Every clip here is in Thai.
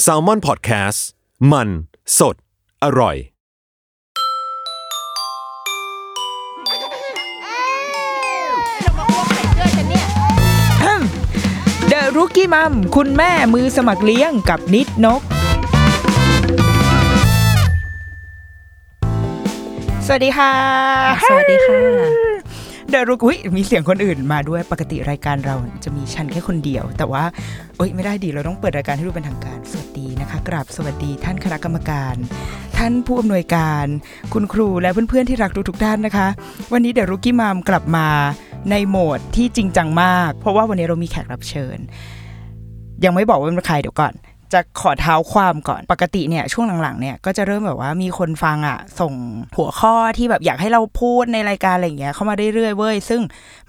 แซลมอนพอดแคสต์มัน สด อร่อย เดอะรุกี้มัมคุณแม่มือสมัครเลี้ยงกับนิดนก สวัสดีค่ะ สวัสดีค่ะ เดรุกอุ้ยมีเสียงคนอื่นมาด้วยปกติรายการเราจะมีฉันแค่คนเดียว แต่ว่าเอ้ยไม่ได้ดีเราต้องเปิดรายการให้ดูเป็นทางการสวัสดีนะคะ กราบสวัสดีท่านคณะกรรมการ ท่านผู้อำนวยการ คุณครูและเพื่อนๆที่รักทุกๆท่านนะคะ วันนี้เดรุกี้มัมกลับมาในโหมดที่จริงจังมาก เพราะว่าวันนี้เรามีแขกรับเชิญ ยังไม่บอกว่าเป็นใครเดี๋ยวก่อน จะขอเท้าความก่อนปกติเนี่ยช่วงหลังๆเนี่ยก็จะเริ่มแบบว่ามีคนฟังอะ ส่งหัวข้อที่แบบอยากให้เราพูดในรายการอะไรอย่างเงี้ยเข้ามาเรื่อยๆเว้ยซึ่ง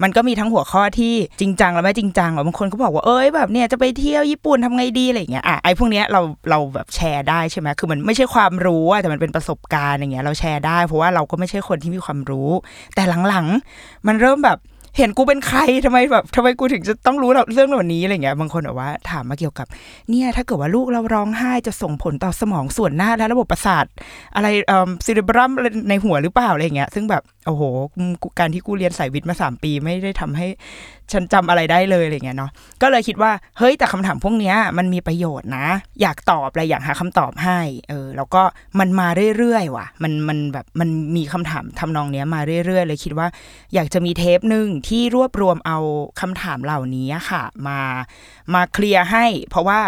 มันก็มีทั้งหัวข้อที่จริงจังและไม่จริงจังแบบบางคนก็บอกว่าเอ้ยแบบเนี่ยจะไปเที่ยวญี่ปุ่นทำไงดีอะไรอย่างเงี้ยอะไอ้พวกเนี้ยเราเราแบบแชร์ได้ใช่ไหมคือมันไม่ใช่ความรู้อะแต่มันเป็นประสบการณ์อย่างเงี้ยเราแชร์ได้ เพราะว่าเราก็ไม่ใช่คนที่มีความรู้ แต่หลังๆ มันเริ่มแบบ เห็นกูเป็นใครทำไมแบบทำไมกูถึงจะต้องรู้เรื่องเหล่านี้อะไรเงี้ยบางคนแบบว่าถามมาเกี่ยวกับ เนี่ยถ้าเกิดว่าลูกเราร้องไห้จะส่งผลต่อสมองส่วนหน้าและระบบประสาท อะไรเอ่อซิลิบรัมในหัวหรือเปล่าอะไรเงี้ย ซึ่งแบบโอ้โห การที่กูเรียนสายวิทย์มาสามปีไม่ได้ทำให้ ฉันจำอะไรได้เลยอะไรเงี้ยเนาะก็เลยคิดว่าเฮ้ยแต่คำถามพวกเนี้ยมันมีประโยชน์นะ อยากตอบอะไรอยากหาคำตอบให้เออแล้วก็มันมาเรื่อยๆว่ะ มันมันแบบมันมีคำถามทำนองเนี้ยมาเรื่อยๆ เลยคิดว่า อยากจะมีเทปหนึ่งที่รวบรวมเอาคำถามเหล่านี้ค่ะ มามาเคลียร์ให้ เพราะว่า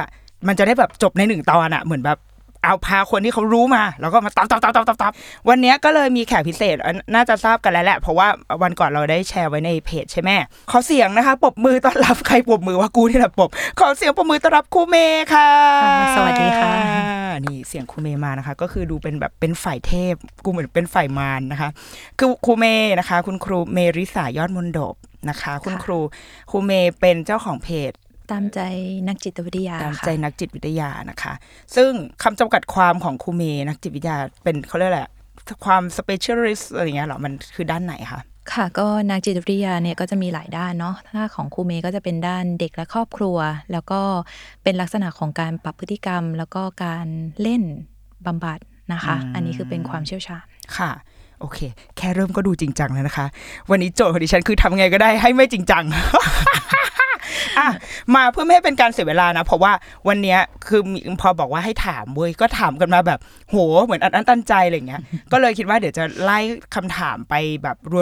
มันจะได้แบบจบในหนึ่งตอนอะเหมือนแบบ เอาพาคนที่เขารู้มา แล้วก็มาตอบตอบตอบตอบตอบตอบวันเนี้ยก็เลยมีแขกพิเศษอันน่าจะทราบกันแล้วแหละ เพราะว่าวันก่อนเราได้แชร์ไว้ในเพจใช่ไหมขอเสียงนะคะปรบมือต้อนรับใครปรบมือว่ากูนี่แหละปรบขอเสียงปรบมือต้อนรับครูเมย์ค่ะ สวัสดีค่ะ นี่เสียงครูเมย์มานะคะ ก็คือดูเป็นแบบเป็นฝ่ายเทพกูเหมือนเป็นฝ่ายมารนะคะ คือครูเมย์นะคะ คุณครูเมริสายอดมนดบนะคะ คุณครูครูเมย์เป็นเจ้าของเพจ ตามใจนักจิตวิทยาตามค่ะใจนักจิตวิทยานะคะ ซึ่งคำจำกัดความของครูเมย์นักจิตวิทยาเป็นเขาเรียกอะไรอะความ specialist อะไรอย่างเงี้ยเหรอมันคือด้านไหนคะค่ะก็นักจิตวิทยาเนี่ยก็จะมีหลายด้านเนาะถ้าของครูเมย์ก็จะเป็นด้านเด็กและครอบครัว แล้วก็เป็นลักษณะของการปรับพฤติกรรม แล้วก็การเล่นบำบัดนะคะ อันนี้คือเป็นความเชี่ยวชาญค่ะ โอเค แค่เริ่มก็ดูจริงจังแล้วนะคะ วันนี้โจทย์ของดิฉันคือทำไงก็ได้ให้ไม่จริงจังอะมาเพื่อไม่ให้เป็นการเสียเวลานะ เพราะว่าวันเนี้ยคือมีพอบอกว่าให้ถามเว้ยก็ถามกันมาแบบ โหเหมือนอัดอั้นตันใจอะไรอย่างเงี้ย ก็เลยคิดว่าเดี๋ยวจะไล่คำถามไปแบบรั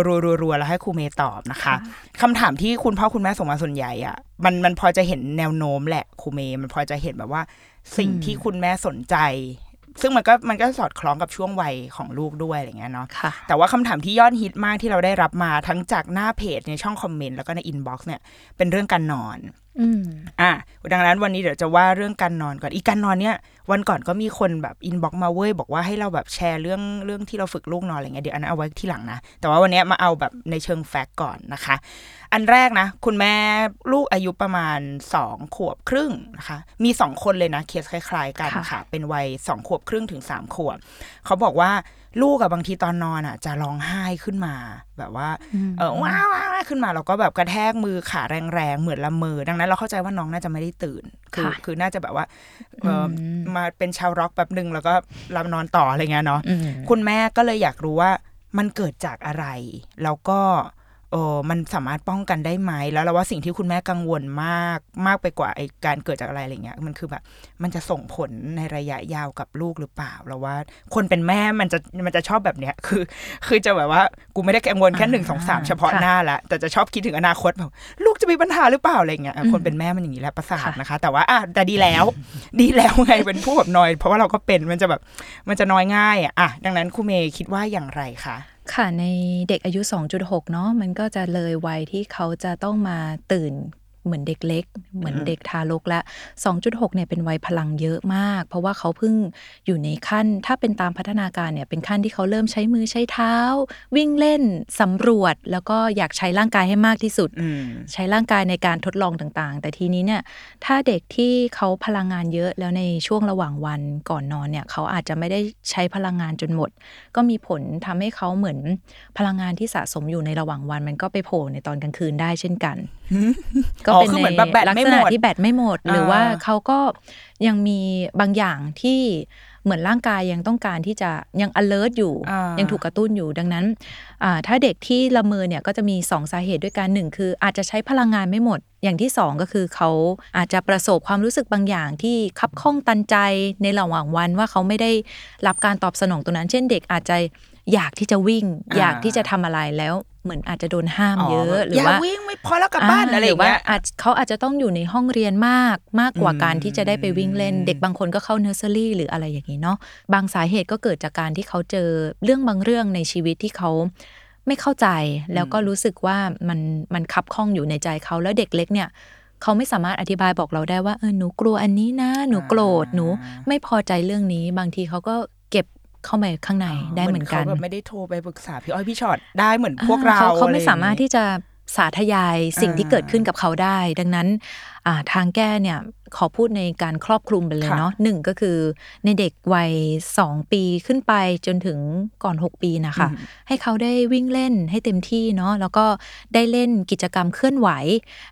วๆๆๆแล้วให้ครูเมย์ตอบนะคะคำถามที่คุณพ่อคุณแม่ส่งมาส่วนใหญ่อะมันมันพอจะเห็นแนวโน้มแหละครูเมย์มันพอจะเห็นแบบว่า สิ่งที่คุณแม่สนใจ ซึ่งมันก็มันก็สอดคล้องกับช่วงวัยของลูกด้วยอะไรเงี้ยเนาะค่ะแต่ว่าคำถามที่ยอดฮิตมากที่เราได้รับมาทั้งจากหน้าเพจในช่องคอมเมนต์แล้วก็ในอินบ็อกซ์เนี่ยเป็นเรื่องการนอนอืมอะดังนั้นวันนี้เดี๋ยวจะว่าเรื่องการนอนก่อนอีกการนอนเนี่ย วันก่อนก็มีคนแบบอินบ็อกซ์มาเว้ยบอกว่าให้เราแบบแชร์เรื่องเรื่องที่เราฝึกลูกนอนอะไรเงี้ยเดี๋ยวอันนั้นเอาไว้ที่หลังนะแต่ว่าวันเนี้ยมาเอาแบบในเชิง fact ก่อนนะคะ อันแรกนะ คุณแม่ลูกอายุประมาณสองขวบครึ่งนะคะ มีสองคนเลยนะ เคสคล้ายๆกันค่ะค่ะ เป็นวัยสองขวบครึ่งถึงสามขวบ เขาบอกว่าลูกอะบางทีตอนนอนอะจะร้องไห้ขึ้นมา แบบว่า เออว้าวว้าวว้าวขึ้นมาเราก็แบบกระแทกมือขาแรงๆ เหมือนละเมอ ดังนั้นเราเข้าใจว่าน้องน่าจะไม่ได้ตื่น คือค่ะคือน่าจะแบบว่าเอออมมาเป็นชาวร็อกแบบหนึ่งแล้วก็รับนอนต่ออะไรเงี้ยเนาะอืมคุณแม่ก็เลยอยากรู้ว่ามันเกิดจากอะไร แล้วก็ เออมันสามารถป้องกันได้ไหมแล้วเราว่าสิ่งที่คุณแม่กังวลมากมากไปกว่าไอการเกิดจากอะไรอะไรเงี้ยมันคือแบบมันจะส่งผลในระยะยาวกับลูกหรือเปล่าเราว่า คนเป็นแม่มันจะมันจะชอบแบบเนี้ยคือ คือจะแบบว่ากูไม่ได้กังวลแค่หนึ่งสองสามเฉพาะค่ะหน้าละแต่จะชอบคิดถึงอนาคตแบบลูกจะมีปัญหาหรือเปล่าอะไรเงี้ยอะอืมคนเป็นแม่มันอย่างนี้แหละประสาทค่ะนะคะ แต่ว่าอะแต่ดีแล้ว ดีแล้วไงเป็นผู้แบบนอย เพราะว่าเราก็เป็นมันจะแบบมันจะน้อยง่ายอะอะดังนั้นครูเมย์คิดว่าอย่างไรคะ ค่ะ ในเด็กอายุ 2.6 เนาะมันก็จะเลยวัยที่เขาจะต้องมาตื่น เหมือนเด็กเล็ก เหมือนเด็กทารกและ 2.6เนี่ยเป็นวัยพลังเยอะมาก เพราะว่าเขาเพิ่งอยู่ในขั้น ถ้าเป็นตามพัฒนาการเนี่ยเป็นขั้นที่เขาเริ่มใช้มือใช้เท้า วิ่งเล่นสำรวจ แล้วก็อยากใช้ร่างกายให้มากที่สุดอืมใช้ร่างกายในการทดลองต่างๆ แต่ทีนี้เนี่ยถ้าเด็กที่เขาพลังงานเยอะแล้วในช่วงระหว่างวันก่อนนอนเนี่ยเขาอาจจะไม่ได้ใช้พลังงานจนหมด ก็มีผลทำให้เขาเหมือนพลังงานที่สะสมอยู่ในระหว่างวัน มันก็ไปโผล่ในตอนกลางคืนได้เช่นกัน ก็อ๋อเป็นคือในเหมือนแบบแบตลักไม่ษหมณะดที่แบตไม่หมด หรือว่าอ่าเขาก็ยังมีบางอย่างที่เหมือนร่างกายยังต้องการที่จะยัง alert อยู่อ่ายัยังถูกกระตุ้นอยู่ดังนั้นอ่าถ้าเด็กที่ละเมอเนี่ยก็จะมี 2 สาเหตุด้วยกันหนึ่งคือ อาจจะใช้พลังงานไม่หมด อย่างที่ 2 ก็คือเขาอาจจะประสบความรู้สึกบางอย่างที่คับข้องตันใจในระหว่างวันว่าเขาไม่ได้รับการตอบสนองตรงนั้น เช่นเด็กอาจจะอยากที่จะวิ่งอ่าอยากที่จะทำอะไรแล้ว เหมือนอาจจะโดนห้ามเยอะ หรืออย่าว่าวิ่งไม่พอแล้วกลับบ้านอะไรอย่างหว่าเงี้ยอาจเขาอาจจะต้องอยู่ในห้องเรียนมากมากกว่าอืมการที่จะได้ไปวิ่งเล่น เด็กบางคนก็เข้าเนอร์เซอรี่หรืออะไรอย่างนี้เนาะบางสาเหตุก็เกิดจากการที่เขาเจอเรื่องบางเรื่องในชีวิตที่เขาไม่เข้าใจแล้วก็รู้สึกว่ามันมันคับข้องอยู่ในใจเขาแล้วเด็กเล็กเนี่ยเขาไม่สามารถอธิบายบอกเราได้ว่าเออหนูกลัวอันนี้นะ หนูโกรธหนูไม่พอใจเรื่องนี้ บางทีเขาก็ เก็บเข้ามาข้างในได้เหมือนกันขาแบบไม่ได้โทรไปปรึกษาพี่อ้อยพี่ช็อตได้เหมือนพวกเราเขาเขาอะไม่อย่งงี้สามารถที่จะสาธยายสิ่งที่อ่าเกิดขึ้นกับเขาได้ ดังนั้นอ่าทางแก้เนี่ย ขอพูดในการครอบคลุมไปเลยค่ะเนาะหนึ่งก็คือในเด็กวัยสองปีขึ้นไปจนถึงก่อน6ปีนะคะ ให้เขาได้วิ่งเล่นให้เต็มที่เนาะแล้วก็ได้เล่นกิจกรรมเคลื่อนไหว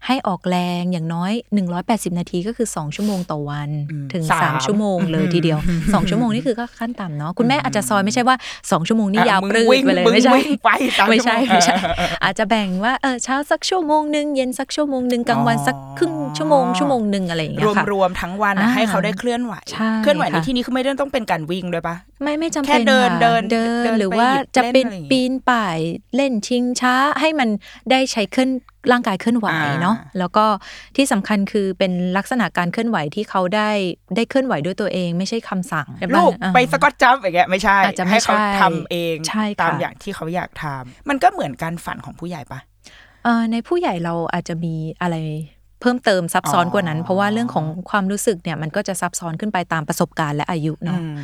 ให้ออกแรงอย่างน้อย 180 นาทีก็คือ2ชั่วโมงต่อวันอืมถึงสาม3ชั่วโมงเลยทีเดียว2ชั่วโมงนี่คือก็ขั้นต่ำเนาะคุณแม่อาจจะซอยไม่ใช่ว่า2ชั่วโมงนี่ยาวมึงปรืดวิ่งไปเลยมึงไม่ใช่วิ่งไปสาไม่ใช่ชั่วโงไม่ใช่เออเออเอออาจจะแบ่งว่าเออเช้าสักชั่วโมงหนึ่งเย็นสักชั่วโมงหนึ่งกลางวันสักครึ่งชั่วโมงชั่วโมงหนึ่งอะไรอย่างเงี้รยวมค่ะรวมทั้งวันอะอ่าให้เขาได้เคลื่อนไหวใช่เคลื่อนไหวในค่ะที่นี้คือไม่ได้ต้องเป็นการวิ่งด้วยปะไม่ไม่จำแค่เป็นเดินค่ะเดินเดิเดินนหรือไปว่าหยิบจะเป็นเล่นอะไรอย่างเงี้ยปีนป่ายเล่นชิงช้าให้มันได้ใช้เคลื่อนร่างกายเคลื่อนไหวอ่าเนาะแล้วก็ที่สำคัญคือเป็นลักษณะการเคลื่อนไหวที่เขาได้ได้เคลื่อนไหวด้วยตัวเอง ไม่ใช่คำสั่งลูกอ่าไปสกอตจัมป์อย่างเงี้ยไม่ใช่อาจจะไม่ให้เขาใช่ทำเองใช่ค่ะตามอย่างที่เขาอยากทำมันก็เหมือนการฝันของผู้ใหญ่ปะเอ่อในผู้ใหญ่เราอาจจะมีอะไร เพิ่มเติมซับซ้อนอ๋อกว่านั้น เพราะว่าเรื่องของความรู้สึกเนี่ยมันก็จะซับซ้อนขึ้นไปตามประสบการณ์และอายุเนาะอืม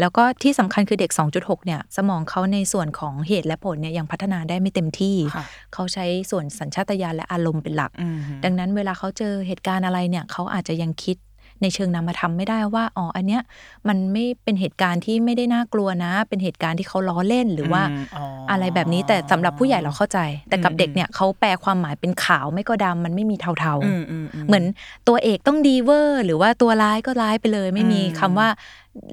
แล้วก็ที่สำคัญคือเด็ก 2.6 เนี่ย สมองเขาในส่วนของเหตุและผลเนี่ยยังพัฒนาได้ไม่เต็มที่ค่ะเขาใช้ส่วนสัญชาตญาณและอารมณ์เป็นหลักอืมดังนั้นเวลาเขาเจอเหตุการณ์อะไรเนี่ยเขาอาจจะยังคิด ในเชิงนามธรรมไม่ได้ว่าอ๋ออันเนี้ยมันไม่เป็นเหตุการณ์ที่ไม่ได้น่ากลัวนะ เป็นเหตุการณ์ที่เขาล้อเล่นหรือว่ามอ๋อออะไรแบบนี้แต่สำหรับผู้ใหญ่เราเข้าใจ แต่กับอืมเด็กเนี่ยเขาแปลความหมายเป็นขาวไม่ก็ดำมันไม่มีเทาอืๆมอืมเหมือนตัวเอกต้องดีเวอร์ หรือว่าตัวร้ายก็ร้ายไปเลย ไม่มีอืมคำว่า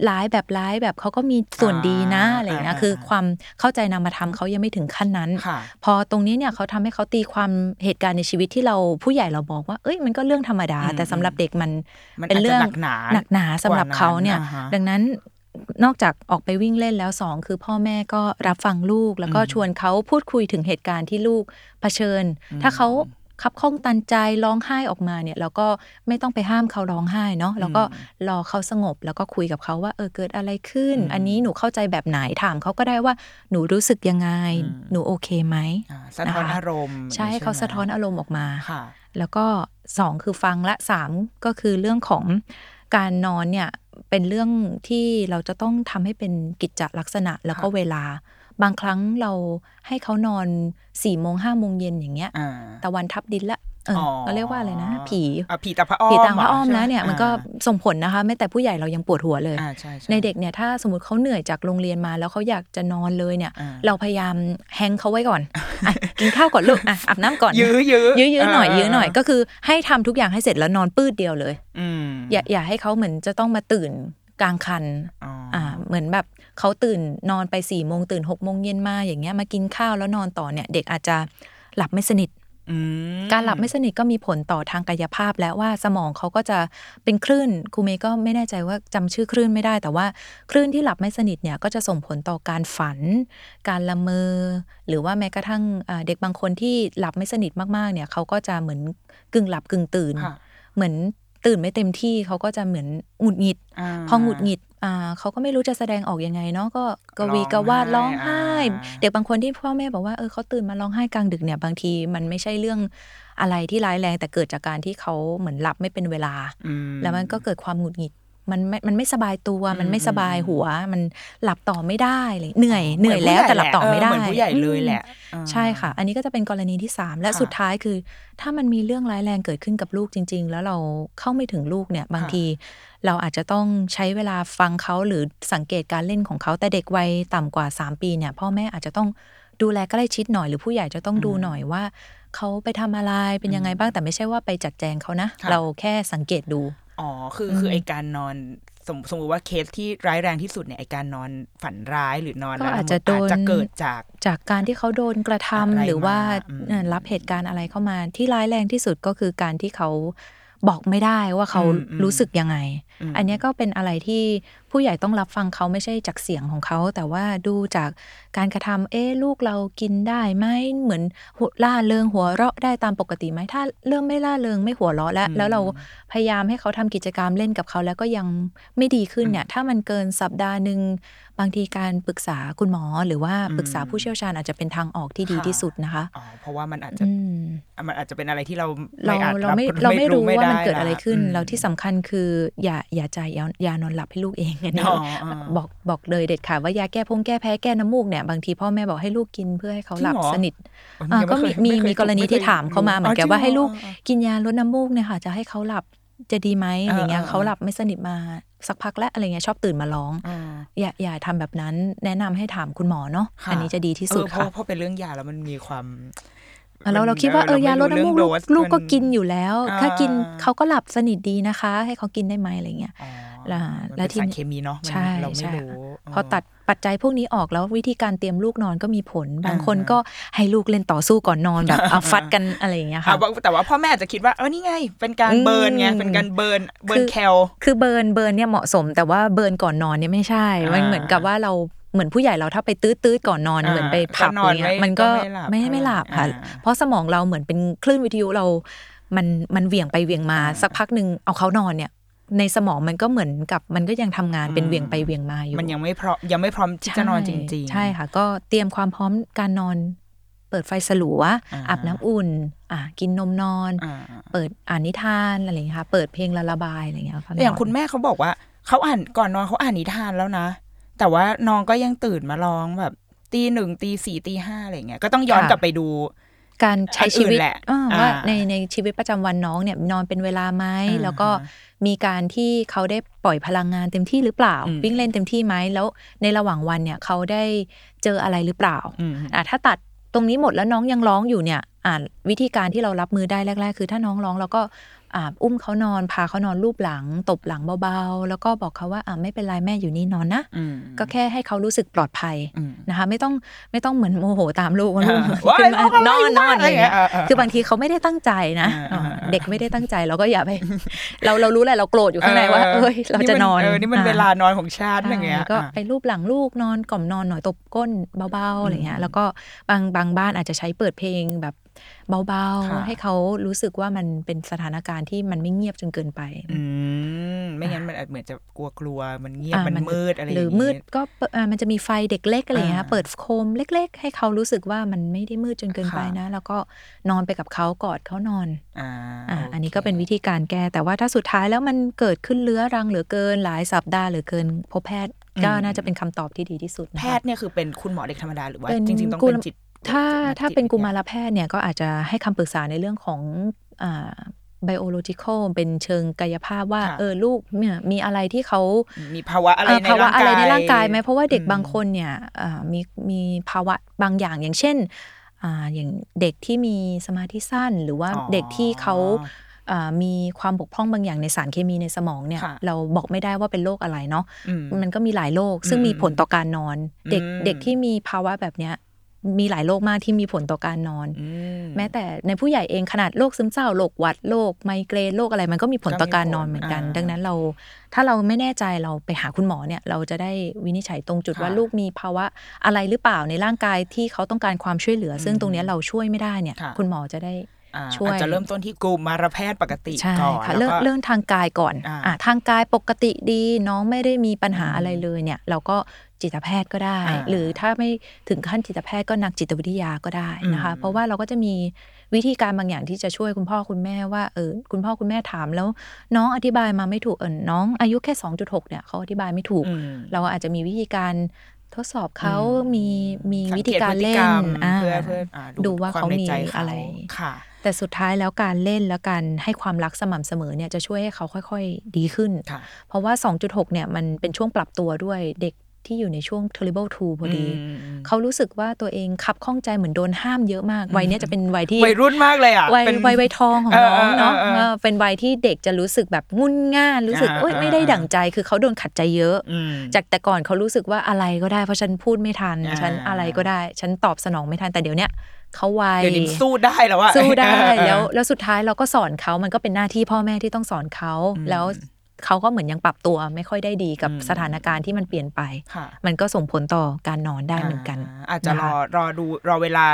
ร้ายแบบร้ายแบบเขาก็มีส่วนดีนะอ่าอะไรอย่างเงี้ยอ่าคือความเข้าใจนามธรรมเขายังไม่ถึงขั้นนั้นค่ะพอตรงนี้เนี่ยเขาทำให้เขาตีความเหตุการณ์ในชีวิตที่เราผู้ใหญ่เราบอกว่าเอ้ยมันก็เรื่องธรรมดาอืมแต่สำหรับเด็กมันมันเป็นเรื่องอาจจะหนักหนาหนักหนาสำหรับเขาเนี่ยกว่านั้นอ่าฮะดังนั้นนอกจากออกไปวิ่งเล่นแล้วสองคือพ่อแม่ก็รับฟังลูกแล้วก็อืมชวนเขาพูดคุยถึงเหตุการณ์ที่ลูกเผชิญ ถ้าเขา คับข้องตันใจร้องไห้ออกมาเนี่ยเราก็ไม่ต้องไปห้ามเขาร้องไห้เนาะแล้วก็รอเขาสงบแล้วก็คุยกับเขาว่าเออเกิดอะไรขึ้นอืมอันนี้หนูเข้าใจแบบไหนถามเขาก็ได้ว่าหนูรู้สึกยังไงอืมหนูโอเคไหมอ่าสะท้อนนะคะอารมณ์ ใช่ให้เขาไหมสะท้อนอารมณ์ออกมาค่ะ แล้วก็สองคือฟังและสามก็คือเรื่องของการนอนเนี่ยเป็นเรื่องที่เราจะต้องทำให้เป็นกิจจลักษณะแล้วก็ค่ะเวลา บางครั้งเราให้เขานอนสี่โมงห้าโมงเย็นอย่างเงี้ยอ่าตะวันทับดินละเอออก็เรียกว่าอะไรนะ ผีอะผีตาพระอ้อมผีตางพระอ้อมเหแล้วเนี่ยใช่ไหมันก็ส่งผลนะคะแม้แต่ผู้ใหญ่เรายังปวดหัวเลยอ่าใช่ช่ในเด็กเนี่ยถ้าสมมติเขาเหนื่อยจากโรงเรียนมาแล้วเขาอยากจะนอนเลยเนี่ยอ่าเราพยายามแฮงเขาไว้ก่อนอะกินข้าวก่อนลูกอะอาบน้ำก่อนยื้อยื้อยื้อยื้อหน่อยยื้อหน่อยก็คือให้ทำทุกอย่างให้เสร็จแล้วนอนปื้ดเดียวเลยอืมอย่าอย่าให้เขาเหมือนจะต้องมาตื่น กลางคันอ๋อออ่าเหมือนแบบเขาตื่นนอนไปสี่โมงตื่นหกโมงเย็นมาอย่างเงี้ยมากินข้าวแล้วนอนต่อเนี่ยเด็กอาจจะหลับไม่สนิทอืมการหลับไม่สนิทก็มีผลต่อทางกายภาพ แล้วว่าสมองเขาก็จะเป็นคลื่นครูเมย์ก็ไม่แน่ใจว่าจำชื่อคลื่นไม่ได้ แต่ว่าคลื่นที่หลับไม่สนิทเนี่ยก็จะส่งผลต่อการฝัน การละเมอหรือว่าแม้กระทั่งอ่าเด็กบางคนที่หลับไม่สนิทมากๆเนี่ยเขาก็จะเหมือนกึ่งหลับกึ่งตื่นค่ะเหมือน ตื่นไม่เต็มที่เขาก็จะเหมือนหงุดหงิดาพอหงุดหงิดอ่าเขาก็ไม่รู้จะแสดงออกยังไงเนาะก็กวีกวาดร้ร้อองงไห้ไห้อ่าเด็กบางคนที่พ่อแม่บอกว่าเออเขาตื่นมาร้องไห้กลางดึกเนี่ย บางทีมันไม่ใช่เรื่องอะไรที่ร้ายแรง แต่เกิดจากการที่เขาเหมือนหลับไม่เป็นเวลาอืมแล้วมันก็เกิดความหงุดหงิด มันไม่มันไม่สบายตัวอืมมันไม่สบายหัว มันหลับต่อไม่ได้เลยเหนื่อยเหนื่อยแล้วแต่หลับต่อไม่ได้เหมือนผู้ใหญ่เลยแหละอืมใช่ค่ะ อันนี้ก็จะเป็นกรณีที่สามและค่ะสุดท้ายคือ ถ้ามันมีเรื่องร้ายแรงเกิดขึ้นกับลูกจริง ๆ แล้วเราเข้าไม่ถึงลูกเนี่ยบางค่ะทีเราอาจจะต้องใช้เวลาฟังเขาหรือสังเกตการเล่นของเขาแต่เด็กวัยต่ำกว่า 3 ปีเนี่ยพ่อแม่อาจจะต้องดูแลใกล้ชิดหน่อยหรือผู้ใหญ่จะต้องดูหน่อยว่าเขาไปทำอะไรเป็นยังไงบ้างแต่ไม่ใช่ว่าไปจัดแจงเขานะค่ะเราแค่สังเกตดู อ๋อ คือคือไอการนอนสมสมมติว่าเคสที่ร้ายแรงที่สุดเนี่ยไอการนอนฝันร้ายหรือนอนก็แล้วอาจจะโดนอาจจะเกิดจากจากการที่เขาโดนกระทำอะไรหรือว่ามาอืมเอ่อรับเหตุการณ์อะไรเข้ามาที่ร้ายแรงที่สุดก็คือการที่เขา บอกไม่ได้ว่าเขาอืมอืมรู้สึกยังไงอืมอันเนี้ยก็เป็นอะไรที่ผู้ใหญ่ต้องรับฟังเขาไม่ใช่จากเสียงของเขา แต่ว่าดูจากการกระทำเอ๊ะลูกเรากินได้ไหมเหมือนหัวล่าเริงหัวเราะได้ตามปกติไหมถ้าเริ่มไม่ล่าเริงไม่หัวเราะแล้วอืมแล้วเราพยายามให้เขาทำกิจกรรมเล่นกับเขาแล้วก็ยังไม่ดีขึ้นเนี่ย ถ้ามันเกินสัปดาห์หนึ่ง บางทีการปรึกษาคุณหมอหรือว่าปรึกษาผู้เชี่ยวชาญอาจจะเป็นทางออกที่ดีค่ะที่สุดนะคะอ๋อเพราะว่ามันอาจจะอืมมันอาจจะเป็นอะไรที่เราเราอาจเราไม่บเราไม่รู้ว่ามันเกิดละอะไรขึ้นอืมเราที่สำคัญคืออย่าอย่าจ่ายยายานอนหลับให้ลูกเองอันนี้อ๋ออ๋อบอกบอกเลยเด็ดขาดว่ายาแก้พงแก้แพ้แก้น้ำมูกเนี่ยบางทีพ่อแม่บอกให้ลูกกินเพื่อให้เขาหลับจริงเหรอสนิทอ๋ออ่ายังก็ไเคมียมีไเคยมีกรณีที่ไเคยถามเข้ามาเหมือนกันจริงว่าให้ลูกอ๋อกินยาลดน้ำมูกเนี่ยค่ะจะให้เขาหลับ จะดีไหมอะไรเงี้ยเออเออเขาหลับไม่สนิทมาสักพักแล้วอะไรเงี้ยชอบตื่นมาร้องอ๋ออย่าอย่าทำแบบนั้นแนะนำให้ถามคุณหมอเนาะค่ะอันนี้จะดีที่สุดเออเพค่ะราะเพราะเป็นเรื่องยาแล้วมันมีความอะ แล้วเราคิดว่าเออยาลดน้ำมูกลูกเรื่องโสลูกก็มันกินอยู่แล้ว ถ้ากินอ่าเขาก็หลับสนิทดีนะคะ ให้เขากินได้ไหมอะไรเงี้ยอ๋อแล้วมันแล้วเป็นทีสารนี้เคมีเนาะมันใช่เราไม่ใช่รู้พอตัดปัจจัยพวกนี้ออกแล้ววิธีการเตรียมลูกนอนก็มีผล บางอ่าคนก็ให้ลูกเล่นต่อสู้ก่อนนอนแบบเอาฟัดกันอะไรอย่างเงี้ยอะค่ะว่าแต่ว่าพ่อแม่อาจจะคิดว่าเออนี่ไง เป็นการอืม burn ไงเป็นการ burn burn คือแคลคือ burn burn เนี่ยเหมาะสม แต่ว่า burn ก่อนนอนเนี่ยไม่ใช่ มันอ่าเหมือนกับว่าเรา เหมือนผู้ใหญ่เราถ้าไปตื๊ดตื๊ดก่อนนอนอ่าเหมือนไปผับก็นอนอย่างเงี้ยไม่มันก็ก็ไม่ไม่หลับไม่หลับค่ะอ่าเพราะสมองเราเหมือนเป็นคลื่นวิทยุเรา มันมันเหวี่ยงไปเหวี่ยงมาอ่าสักพักหนึ่งเอาเขานอนเนี่ย ในสมองมันก็เหมือนกับมันก็ยังทำงานเป็นอืมเหวี่ยงไปเหวี่ยงมาอยู่ มันยังไม่พร้อมยังไม่พร้อมที่จะนอนจริง ๆ ใช่ค่ะ ก็เตรียมความพร้อมการนอนเปิดไฟสลัวอ่าอาบน้ำอุ่น อะกินนมนอนอ่าเปิดอ่านนิทานอะไรอย่างเงี้ยค่ะ เปิดเพลงละระบายอะไรอย่างเงี้ยก็นนอย่างคุณแม่เขาบอกว่าเขาอ่านก่อนนอนเขาอ่านนิทานแล้วนะ แต่ว่าน้องก็ยังตื่นมาร้องแบบตีหนึ่งตีสี่ตีห้าอะไรเงี้ยก็ต้องย้อนกลับไปดู การใช้ชีวิตอันอื่นแหละอ่าว่าอ่าในในชีวิตประจำวันน้องเนี่ยนอนเป็นเวลาไหมอ่าแล้วก็มีการที่เขาได้ปล่อยพลังงานเต็มที่หรือเปล่าอืมวิ่งเล่นเต็มที่ไหมแล้วในระหว่างวันเนี่ยเขาได้เจออะไรหรือเปล่าอืมอะถ้าตัดตรงนี้หมดแล้วน้องยังร้องอยู่เนี่ยอ่าวิธีการที่เรารับมือได้แรก ๆ คือถ้าน้องร้องเราก็ อ่าอุ้มเขานอนพาเขานอนรูปหลัง ตบหลังเบาๆ แล้วก็บอกเขาว่าอ่าไม่เป็นไรแม่อยู่นี่นอนนะอืมก็แค่ให้เขารู้สึกปลอดภัยอืมนะคะ ไม่ต้องไม่ต้องเหมือนโมโหตามลูกว่าลูกว้ายขึ้นมาลูกอะไรนอนนอนวะอะไรอย่างเงี้ยอะไรอย่างเงี้ยคือบางทีเขาไม่ได้ตั้งใจนะอ่าอ่าเด็กไม่ได้ตั้งใจเราก็อย่าไป เราเรารู้แหละเราโกรธอยู่ข้างในว่าเอ้ยเราจะนอนเออนี่มันเวลานอนของชาติอย่างเงี้ยใช่ก็อะไปรูปหลังลูกนอนกล่อมนอนหน่อยตบก้นเบาๆอะไรเงี้ยแล้วก็บางบางบ้านอาจจะใช้เปิดเพลงแบบ เบาค่ะๆให้เขารู้สึกว่ามันเป็นสถานการณ์ที่มันไม่เงียบจนเกินไป อืมไม่งั้นมันอาจเหมือนจะกลัวกลัวๆมันเงียบอ่ามันมันมืดอะไรหรืออย่างมืงี้ดก็เปิดอ่ามันจะมีไฟเด็กเล็กอะไรเงี้ยอ่าเปิดโคมเล็ก ๆ ให้เขารู้สึกว่ามันไม่ได้มืดจนเกินไปค่ะนะ แล้วก็นอนไปกับเขากอดเขานอนอ่าอ่าโเคอันนี้ก็เป็นวิธีการแก้แต่ว่าถ้าสุดท้ายแล้วมันเกิดขึ้นเรื้อรังเหลือเกินหลายสัปดาห์เหลือเกินพบแพทย์ก็น่าจะเป็นคำตอบที่ดีที่สุดนะคะแพทย์เนี่ยคือเป็นคุณหมอเด็กธรรมดาหรือว่าเป็นจริงๆต้องกุเป็ลนจิต ถ้าจิตถ้าเป็นวิทยกุมารแพทย์เนี่ยก็อาจจะให้คำปรึกษาในเรื่องของอ่า biological เป็นเชิงกายภาพว่าค่ะเออลูกเนี่ยมีอะไรที่เขามีภาวะอะไรเอ่อในภาวะร่างกายอะไรในร่างกายไหมเพราะว่าเด็กอืมบางคนเนี่ยอ่ามีมีภาวะบางอย่างอย่างเช่นอ่าอย่างเด็กที่มีสมาธิสั้น หรือว่าอ๋อเด็กที่เขาอ่ามีความบกพร่องบางอย่างในสารเคมีในสมองเนี่ยค่ะเราบอกไม่ได้ว่าเป็นโรคอะไรเนาะอืมมันก็มีหลายโรคซึ่งอืมมีผลต่อการนอน เด็กอืมเด็กที่มีภาวะแบบเนี้ย มีหลายโรคมากที่มีผลต่อการนอนอืมแม้แต่ในผู้ใหญ่เองขนาดโรคซึมเศร้าโรคหวัดโรคไมเกรนโรคอะไรมันก็มีผลต่อการนอนเหมือนกันอ่าดังนั้นเรา ถ้าเราไม่แน่ใจเราไปหาคุณหมอเนี่ย เราจะได้วินิจฉัยตรงจุดค่ะว่าลูกมีภาวะอะไรหรือเปล่าในร่างกายที่เขาต้องการความช่วยเหลือ ซึ่งตรงเนี้ยเราช่วยไม่ได้เนี่ยค่ะคุณหมอจะได้อ่าช่วยอาจจะเริ่มต้นที่กุมารแพทย์ปกติใช่ก่อนค่ะแล้เรื่องวก็เรื่องทางกายก่อนอ่าอ่าทางกายปกติดีน้องไม่ได้มีปัญหาอืมอะไรเลยเนี่ย เราก็ จิตแพทย์ก็ได้อ่าหรือถ้าไม่ถึงขั้นจิตแพทย์ก็นักจิตวิทยาก็ได้นะคะอืมเพราะว่าเราก็จะมีวิธีการบางอย่างที่จะช่วยคุณพ่อคุณแม่ว่าเออคุณพ่อคุณแม่ถามแล้วน้องอธิบายมาไม่ถูกเออน้องอายุแค่ 2.6เนี่ยเขาอธิบายไม่ถูกอืมเราอาจจะมีวิธีการทดสอบเขาอืมมีมีสังวิเกธีตการพฤติเล่กรนรมอ่าเพื่อเพื่ออ่าดูว่าคเขาในมีใจอะไรค่ะ แต่สุดท้ายแล้วการเล่นและการให้ความรักสม่ำเสมอเนี่ยจะช่วยให้เขาค่อย ๆ ดีขึ้นค่ะเพราะว่า 2.6 เนี่ยมันเป็นช่วงปรับตัวด้วยเด็ก ที่อยู่ในช่วง terrible two พอดีอืมอืมเขารู้สึกว่าตัวเองคับข้องใจเหมือนโดนห้ามเยอะมาก วัยเนี้ยจะเป็นวัยที่วัยรุ่นมากเลยอะวัยเป็นวัยวัยทองของน้องเนาะเออเออเออเออเป็นวัยที่เด็กจะรู้สึกแบบงุนง่านรู้สึกอ่าโอ๊ยไม่ได้อ่าดั่งใจคือเขาโดนขัดใจเยอะอืมจากแต่ก่อนเขารู้สึกว่าอะไรก็ได้เพราะฉันพูดไม่ทันอ่าฉันอะไรก็ได้ ฉันตอบสนองไม่ทันแต่เดี๋ยวเนี้ยเขาไวเดี๋ยวนี้สู้ได้แล้วว่าสู้ได้แล้วแล้วสุดท้ายเราก็สอนเขามันก็เป็นหน้าที่พ่อแม่ที่ต้องสอนเขาแล้ว เขาก็เหมือนยังปรับตัวไม่ค่อยได้ดีกับสถานการณ์ที่มันเปลี่ยนไปค่ะมันก็ส่งผลต่อการนอนได้เหมือนกันาอาจจะรอนะคะรอดูรอเวลา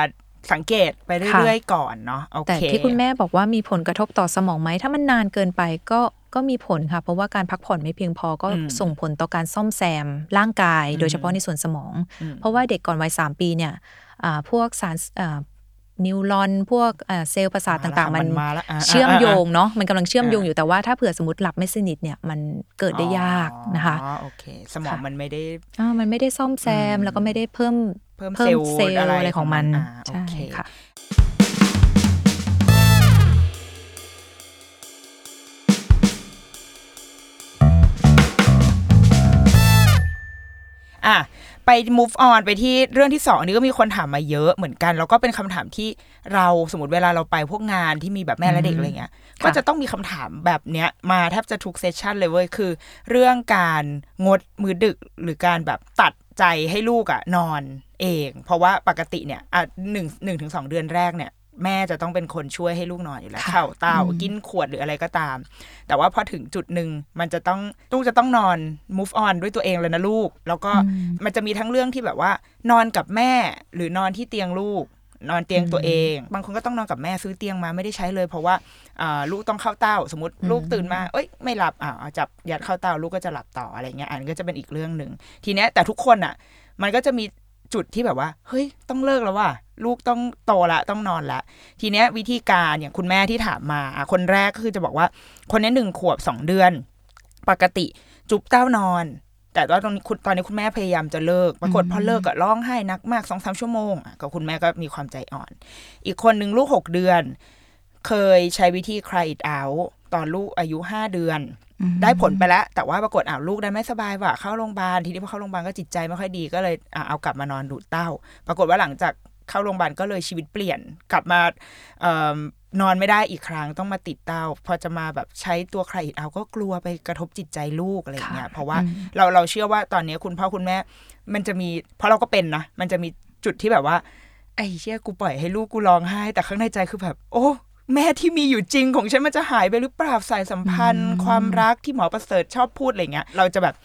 สังเกตไปเรื่อยๆก่อนเนาะโอแต่เคที่คุณแม่บอกว่ามีผลกระทบต่อสมองไหม ถ้ามันนานเกินไปก็ก็มีผลค่ะ เพราะว่าการพักผ่อนไม่เพียงพอก็ส่งผลต่อการซ่อมแซมร่างกาย โดยเฉพาะในส่วนสมอง เพราะว่าเด็กก่อนวัยสามปีเนี่ยอ่าพวกสารอ่า neuron พวกอ่าเซลล์ประสาทต่างๆ มันมาแล้วอ่าเชื่อมโยงอ่าเนาะมันกำลังเชื่อมโยงอ่าอยู่แต่ว่าถ้าเผื่อสมมติหลับไม่สนิทเนี่ยมันเกิดได้ยากนะคะอ๋อโอเคสมองค่ะมันไม่ได้อ่ามันไม่ได้ซ่อมแซมแล้วก็ไม่ได้เพิ่มเพิ่มเพิ่มเซลล์เซลล์อะไรอะไรของมันอ่าใช่โอเคค่ะอะ ไป move on ไปที่เรื่องที่สองอันนี้ก็มีคนถามมาเยอะเหมือนกัน แล้วก็เป็นคำถามที่เราสมมติเวลาเราไปพวกงานที่มีแบบแม่และเด็กอะไรเงี้ย ก็จะต้องมีคำถามแบบเนี้ยมาแทบจะทุกเซสชันเลยเว้ยคือ เรื่องการงดมือดึกหรือการแบบตัดใจให้ลูกอะนอนเอง เพราะว่าปกติเนี่ยอะหนึ่งหนึ่งถึงสองเดือนแรกเนี่ย แม่จะต้องเป็นคนช่วยให้ลูกนอนอยู่แล้วค่ะเข่าเต้าอืมกินขวดหรืออะไรก็ตาม แต่ว่าพอถึงจุดหนึ่งมันจะต้องลูกจะต้องนอน move on ด้วยตัวเองเลยนะลูก แล้วก็มันจะมีทั้งเรื่องที่แบบว่า นอนกับแม่หรือนอนที่เตียงลูก นอนเตียงตัวเอง บางคนก็ต้องนอนกับแม่ซื้อเตียงมาไม่ได้ใช้เลย เพราะว่าอ่าลูกต้องเข้าเต้า สมมติลูกตื่นมา เอ้ยไม่หลับอ่าเอาจับยัดเข้าเต้าลูกก็จะหลับต่ออะไรเงี้ยอันนก็จะเป็นอีกเรื่องหนึ่งทีเนี้ยแต่ทุกคนอะ มันก็จะมี จุดที่แบบว่า เฮ้ย ต้องเลิกแล้วว่ะลูกต้องโตละต้องนอนละ ทีเนี้ยวิธีการอย่างคุณแม่ที่ถามมาอะคนแรกก็คือจะบอกว่า คนนี้หนึ่งขวบสองเดือน ปกติจุ๊บเต้านอน แต่ว่าตอนนี้คุณตอนนี้คุณแม่พยายามจะเลิกปรากฏพอเลิกก็ร้องไห้หนักมากสองสามชั่วโมงอะก็คุณแม่ก็มีความใจอ่อน อีกคนหนึ่งลูกหกเดือน เคยใช้วิธี cry it out ตอนลูกอายุห้าเดือนได้ผลไปแล้ว แต่ว่าปรากฏอ้าวลูกได้ไม่สบายว่ะเข้าโรงพยาบาลทีนี้พอเข้าโรงพยาบาลก็จิตใจไม่ค่อยดีก็เลยอะเอากลับมานอนดูดเต้า ปรากฏว่าหลังจากเข้าโรงพยาบาลก็เลยชีวิตเปลี่ยนกลับมาเอ่อนอนไม่ได้อีกครั้งต้องมาติดเต้า พอจะมาแบบใช้ตัวใครเอาก็กลัวไปกระทบจิตใจลูกอะไรอย่างเงี้ยค่ะเพราะว่าอืมเราเราเชื่อว่าตอนนี้คุณพ่อคุณแม่ มันจะมีเพราะเราก็เป็นนะมันจะมีจุดที่แบบว่าไอ้เชี่ยกูปล่อยให้ลูกกูร้องไห้ แต่ข้างในใจคือแบบ โอ้ แม่ที่มีอยู่จริงของฉันมันจะหายไปหรือเปล่าสายสัมพันธ์ ความรักที่หมอประเสริฐชอบพูดอะไรเงี้ย เราจะแบบ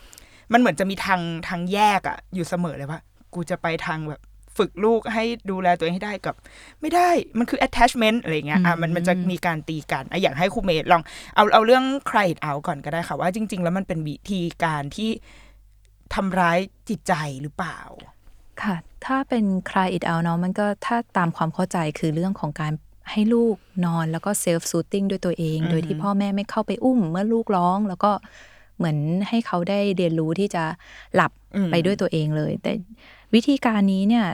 มันเหมือนจะมีทางทางแยกอะอยู่เสมอเลยว่ากูจะไปทางแบบฝึกลูกให้ดูแลตัวเองให้ได้กับ ไม่ได้มันคือ attachment อะไรเงี้ยอะมันมันจะมีการตีกันอะอย่างให้ครูเมย์ลองเอาเอาเรื่อง cry it out ก่อนก็ได้ค่ะ ว่าจริง ๆ แล้วมันเป็นวิธีการที่ทำร้ายจิตใจหรือเปล่า ค่ะ ถ้าเป็น cry it out เนาะมันก็ถ้าตามความเข้าใจคือเรื่องของการ ให้ลูกนอนแล้วก็ self soothing ด้วยตัวเอง โดยที่พ่อแม่ไม่เข้าไปอุ้มเมื่อลูกร้อง แล้วก็เหมือนให้เขาได้เรียนรู้ที่จะหลับอืมไปด้วยตัวเองเลย แต่วิธีการนี้เนี่ย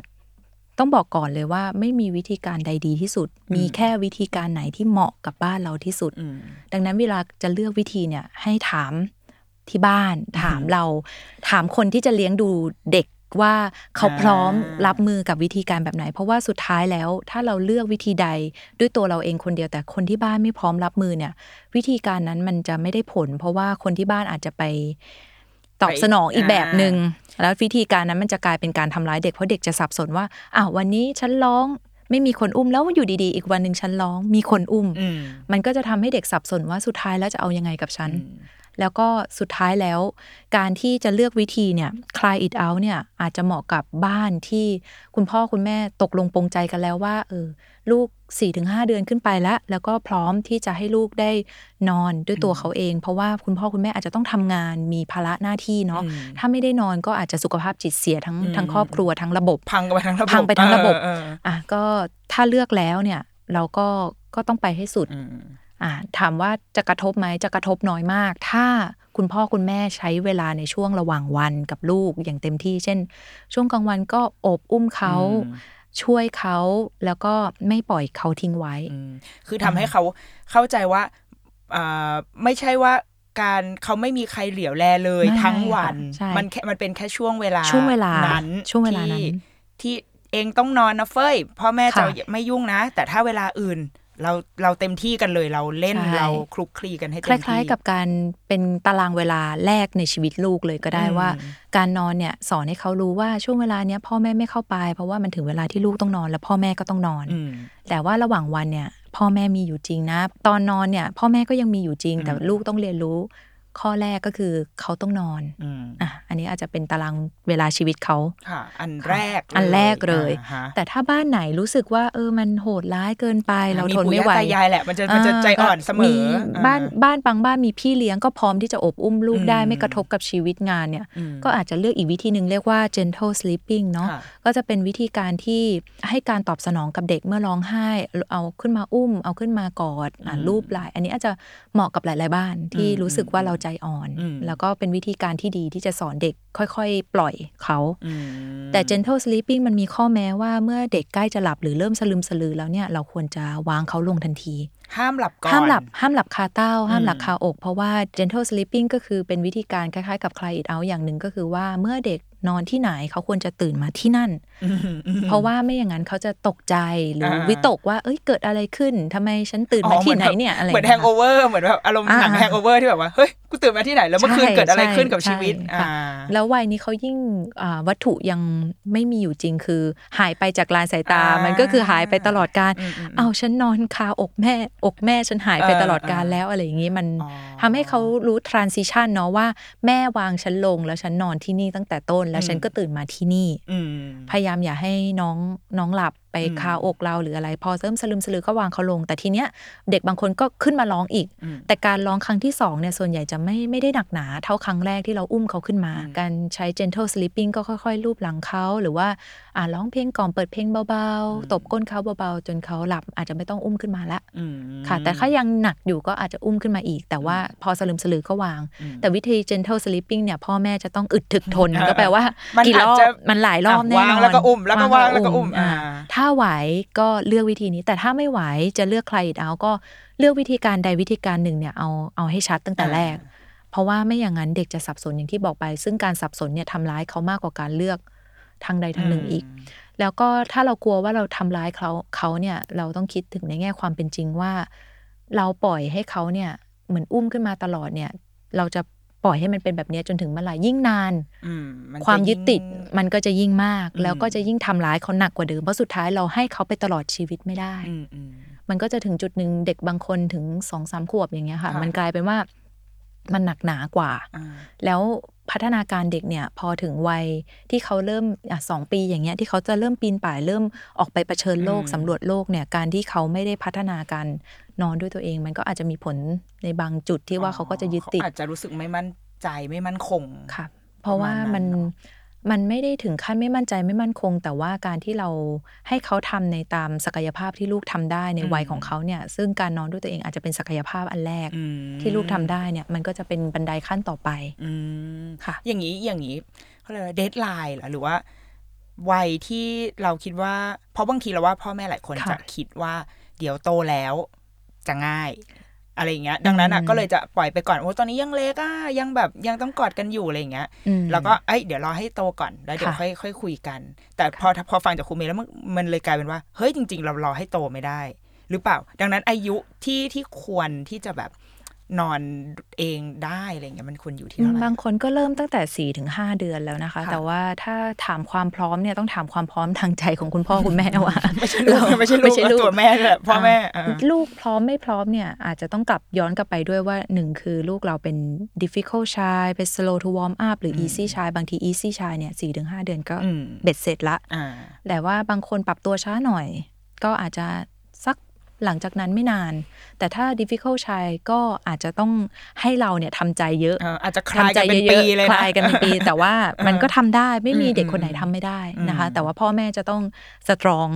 ต้องบอกก่อนเลยว่าไม่มีวิธีการใดดีที่สุด มีแค่วิธีการไหนที่เหมาะกับบ้านเราที่สุดอืมดังนั้นเวลาจะเลือกวิธีเนี่ยให้ถามที่บ้าน ถามเรา ถามคนที่จะเลี้ยงดูเด็ก ว่าเขาพร้อมอ่ารับมือกับวิธีการแบบไหน เพราะว่าสุดท้ายแล้วถ้าเราเลือกวิธีใดด้วยตัวเราเองคนเดียวแต่คนที่บ้านไม่พร้อมรับมือเนี่ย วิธีการนั้นมันจะไม่ได้ผล เพราะว่าคนที่บ้านอาจจะไปตอบสนองอีกแบบหนึง่งแล้ววิธีการนั้นมันจะกลายเป็นการทำร้ายเด็กเพราะเด็กจะสับสนว่าอ้าววันนี้ฉันร้องไม่มีคนอุ้มแล้วอยู่ดีๆ อีกวันหนึ่งฉันร้อง มีคนอุ้มอืมมันก็จะทำให้เด็กสับสนว่าสุดท้ายแล้วจะเอายังไงกับฉัน แล้วก็สุดท้ายแล้ว การที่จะเลือกวิธีเนี่ย cry it out เนี่ยอาจจะเหมาะกับบ้านที่คุณพ่อคุณแม่ตกลงปรงใจกันแล้วว่าเออลูก 4-5 เดือนขึ้นไปแล้ว แล้วก็พร้อมที่จะให้ลูกได้นอนด้วยตัวเขาเอง เพราะว่าคุณพ่อคุณแม่อาจจะต้องทำงานมีภาระหน้าที่เนาะอืมถ้าไม่ได้นอนก็อาจจะสุขภาพจิตเสียทั้งอืมทั้งครอบครัวทั้งระบบ พังไปทั้งระบบพังไปทั้งระบบเออเอออะก็ถ้าเลือกแล้วเนี่ยเราก็ก็ต้องไปให้สุดอืมอ่า ถามว่าจะกระทบไหมจะกระทบน้อยมาก ถ้าคุณพ่อคุณแม่ใช้เวลาในช่วงระหว่างวันกับลูกอย่างเต็มที่ เช่น ช่วงกลางวันก็โอบอุ้มเขาอืมช่วยเขาแล้วก็ไม่ปล่อยเขาทิ้งไว้อืมคือทำให้เขาเข้าใจว่าอ่าไม่ใช่ว่าการเขาไม่มีใครเหลียวแลเลยไม่ทั้งวันใช่มันแค่มันเป็นแค่ช่วงเวลาช่วงเวลานั้นช่วงเวลานั้นที่ที่เองต้องนอนนะเฟ้ยพ่อแม่จะค่ะไม่ยุ่งนะ แต่ถ้าเวลาอื่น เราเราเต็มที่กันเลยเราเล่นใช่เราคลุกคลีกันให้คเต็มที่ล้าย ๆ กับการเป็นตารางเวลาแรกในชีวิตลูกเลยก็ได้อืมว่า การนอนเนี่ยสอนให้เขารู้ว่าช่วงเวลาเนี้ยพ่อแม่ไม่เข้าไป เพราะว่ามันถึงเวลาที่ลูกต้องนอน แล้วพ่อแม่ก็ต้องนอนอืมแต่ว่าระหว่างวันเนี่ย พ่อแม่มีอยู่จริงนะ ตอนนอนเนี่ย พ่อแม่ก็ยังมีอยู่จริง แต่อืมลูกต้องเรียนรู้ ข้อแรกก็คือเขาต้องนอนอืมอะอันนี้อาจจะเป็นตารางเวลาชีวิตเขาค่ะ อันแรกอันแรกเลยอ่าฮะแต่ถ้าบ้านไหนรู้สึกว่า เออมันโหดร้ายเกินไป เราทนไม่ไหวปู่ย่าตายายแหละมันจะมันจะใจอ่อนเสมออ่บ้านบ้านบางบ้านมีพี่เลี้ยงก็พร้อมที่จะอบอุ้มลูกได้อืมไม่กระทบกับชีวิตงานเนี่ยอืมก็อาจจะเลือกอีกวิธีหนึ่งเรียกว่า gentle sleeping เนาะค่ะก็จะเป็นวิธีการที่ให้การตอบสนองกับเด็กเมื่อร้องไห้ เอาขึ้นมาอุ้ม เอาขึ้นมากอดอะอืมรูปไหล่อันนี้อาจจะเหมาะกับหลาย ๆ บ้านที่อืมรู้สึกว่าเราใจอ่อนอืมแล้วก็เป็นวิธีการที่ดีที่จะสอนเด็กค่อยๆ ปล่อยเขาอืมแต่ gentle sleeping มันมีข้อแม้ว่าเมื่อเด็กใกล้จะหลับหรือเริ่มสลึมสลือแล้วเนี่ยเราควรจะวางเขาลงทันที ห้ามหลับก่อน ห้ามหลับห้ามหลับคาเต้า ห้ามหลับอืมคาอก เพราะว่า gentle sleeping ก็คือเป็นวิธีการคล้ายๆกับ cry it out อย่างหนึ่งก็คือว่าเมื่อเด็ก นอนที่ไหนเขาควรจะตื่นมาที่นั่นอืมอืมเพราะว่าไม่อย่างนั้นเขาจะตกใจหรืออ่าวิตกว่า เอ้ยเกิดอะไรขึ้นทำไมฉันตื่นมาที่ไหนเนี่ยอะไรอย่างเงี้ยเหมือน hang over เหมือนแบบอารมณ์หนังอ่า Hangover ที่แบบว่าเฮ้ยกูตื่นมาที่ไหนแล้วเมื่อคืนใช่เกิดอะไรใช่ขึ้นกับชีวิตใช่ค่ะอ่าแล้ววัยนี้เขายิ่งอ่าวัตถุยังไม่มีอยู่จริงคือ หายไปจากลานสายตาอ่ามัมันก็คือหายไปตลอดการอืมอืมเอาฉันนอนคาอกแม่อกแม่ฉันหายไปเออตลอดการเออแล้วอะไรอย่างนี้มันอ๋อทำให้เขารู้ transition เนาะว่าแม่วางฉันลงแล้วฉันนอนที่นี่ตั้งแต่ต้นแล้วอืมฉันก็ตื่นมาที่นี่อืมพยายามอย่าให้น้องน้องหลับ ไปอืมคาอกเราหรืออะไร พอเริ่มสลึมสลือก็วางเขาลง แต่ทีเนี้ยเด็กบางคนก็ขึ้นมาร้องอีกอืมแต่การร้องครั้งที่สองเนี่ยส่วนใหญ่จะไม่ไม่ได้หนักหนาเท่าครั้งแรกที่เราอุ้มเขาขึ้นมาอืมการใช้ gentle sleeping ก็ค่อยๆ ลูบหลังเขาหรือว่าอ่าร้องเพลงก่อนเปิดเพลงเบาๆ ตบก้นเขาเบาๆ จนเขาหลับอาจจะไม่ต้องอุ้มขึ้นมาละอืมค่ะ แต่ถ้ายังหนักอยู่ก็อาจจะอุ้มขึ้นมาอีก แต่ว่าพอสลึมสลือก็วางอืมแต่วิธี gentle sleeping เนี่ยพ่อแม่จะต้องอึดถึกทนเออก็แปลว่ามันกี่รออาจบจะมันหลายรอบแน่นอนวางแล้วก็อุ้มแล้วก็วางแล้วก็อุ้มอ่าอ่าถ้าไหวก็เลือกวิธีนี้ แต่ถ้าไม่ไหวจะเลือกใครอีกเอาก็เลือกวิธีการใดวิธีการหนึ่งเนี่ยเอาเอาให้ชัดตั้งแต่แรก เพราะว่าไม่อย่างนั้นเด็กจะสับสนอย่างที่บอกไป ซึ่งการสับสนเนี่ยทำร้ายเขามากกว่าการเลือกทางใดทางหนึ่งอีก แล้วก็ถ้าเรากลัวว่าเราทำร้ายเขาเขาเนี่ยเราต้องคิดถึงในแง่ความเป็นจริงว่า เราปล่อยให้เขาเนี่ยเหมือนอุ้มขึ้นมาตลอดเนี่ย เราจะ ปล่อยให้มันเป็นแบบเนี้ยจนถึงเมื่อไหร่ยิ่งนานอืมนจะความยึดติดยิ่งมันก็จะยิ่งมากอืมแล้วก็จะยิ่งทำร้ายเขาหนักกว่าเดิมเพราะสุดท้ายเราให้เขาไปตลอดชีวิตไม่ได้อืมอืมมันก็จะถึงจุดหนึ่งเด็กบางคนถึงสองสามขวบอย่างเงี้ยค่ะค่ะมันกลายเป็นว่ามันหนักหนากว่าอ่าแล้ว พัฒนาการเด็กเนี่ยพอถึงวัยที่เขาเริ่มอะสองปีอย่างเงี้ยที่เขาจะเริ่มปีนป่ายเริ่มออกไปเผชิญโลกอืมสำรวจโลกเนี่ยการที่เขาไม่ได้พัฒนาการนอนด้วยตัวเอง มันก็อาจจะมีผลในบางจุดที่ว่าเขาก็จะยึดติดเขาอาจจะรู้สึกไม่มั่นใจไม่มั่นคงค่ะเพราะว่าประมาณนั้น มันเนอะมันไม่ได้ถึงขั้นไม่มั่นใจไม่มั่นคง แต่ว่าการที่เราให้เขาทำในตามศักยภาพที่ลูกทำได้ในวัยของเขาเนี่ย ซึ่งการนอนด้วยตัวเองอาจจะเป็นศักยภาพอันแรกอืมที่ลูกทำได้เนี่ย มันก็จะเป็นบันไดขั้นต่อไปอืมค่ะ อย่างนี้อย่างนี้เขาเรียกว่า deadline เหรอหรือว่าวัยที่เราคิดว่า เพราะบางทีเราว่าพ่อแม่หลายคนค่ะจะคิดว่า เดี๋ยวโตแล้วจะง่าย อะไรอย่างเงี้ยดังนั้นอะอืมก็เลยจะปล่อยไปก่อนโอ้ตอนนี้ยังเล็กอะยังแบบยังต้องกอดกันอยู่อะไรอย่างเงี้ยอืมแล้วก็เอ้ยเดี๋ยวรอให้โตก่อนแล้วเดี๋ยวค่ะค่อยค่อยคุยกัน แต่พอพอฟังจากครูเมย์แล้วมันมันเลยกลายเป็นว่าเฮ้ยจริง ๆ เรารอให้โตไม่ได้ หรือเปล่า ดังนั้นอายุที่ที่ควรที่จะแบบ นอนเองได้อะไรเงี้ยมันควรอยู่ที่เท่าไหร่บางคนก็เริ่มตั้งแต่4ี่ถึงหเดือนแล้วนะคะค่ะแต่ว่าถ้าถามความพร้อมเนี่ยต้องถามความพร้อมทางใจของคุณพ่อคุณแม่ว่าไม่ใช่ลูกไม่ใช่ลูกไม่ใช่ลูกตัวแม่ด้วยแหละพ่อแม่อ่าลูกพร้อมไม่พร้อมเนี่ยอาจจะต้องกลับย้อนกลับไปด้วยว่าหนึ่งคือลูกเราเป็น difficult child เป็น slow to warm up หรือ easy child บางที easy child เนี่ยสี่ถึงห้าเดือนก็อืมเบ็ดเสร็จละอ่าแต่ว่าบางคนปรับตัวช้าหน่อย ก็อาจจะสัก หลังจากนั้นไม่นาน แต่ถ้า difficult child ก็อาจจะต้องให้เราเนี่ยทำใจเยอะอ่าอาจจะคลายทำใจกันเป็นเยปีอะเลยๆคนะลายกันเป็นปี แต่ว่ามันก็ทำได้ไม่มีอืมเด็กคนไหนทำไม่ได้นะคะอืมแต่ว่าพ่อแม่จะต้องสตรอง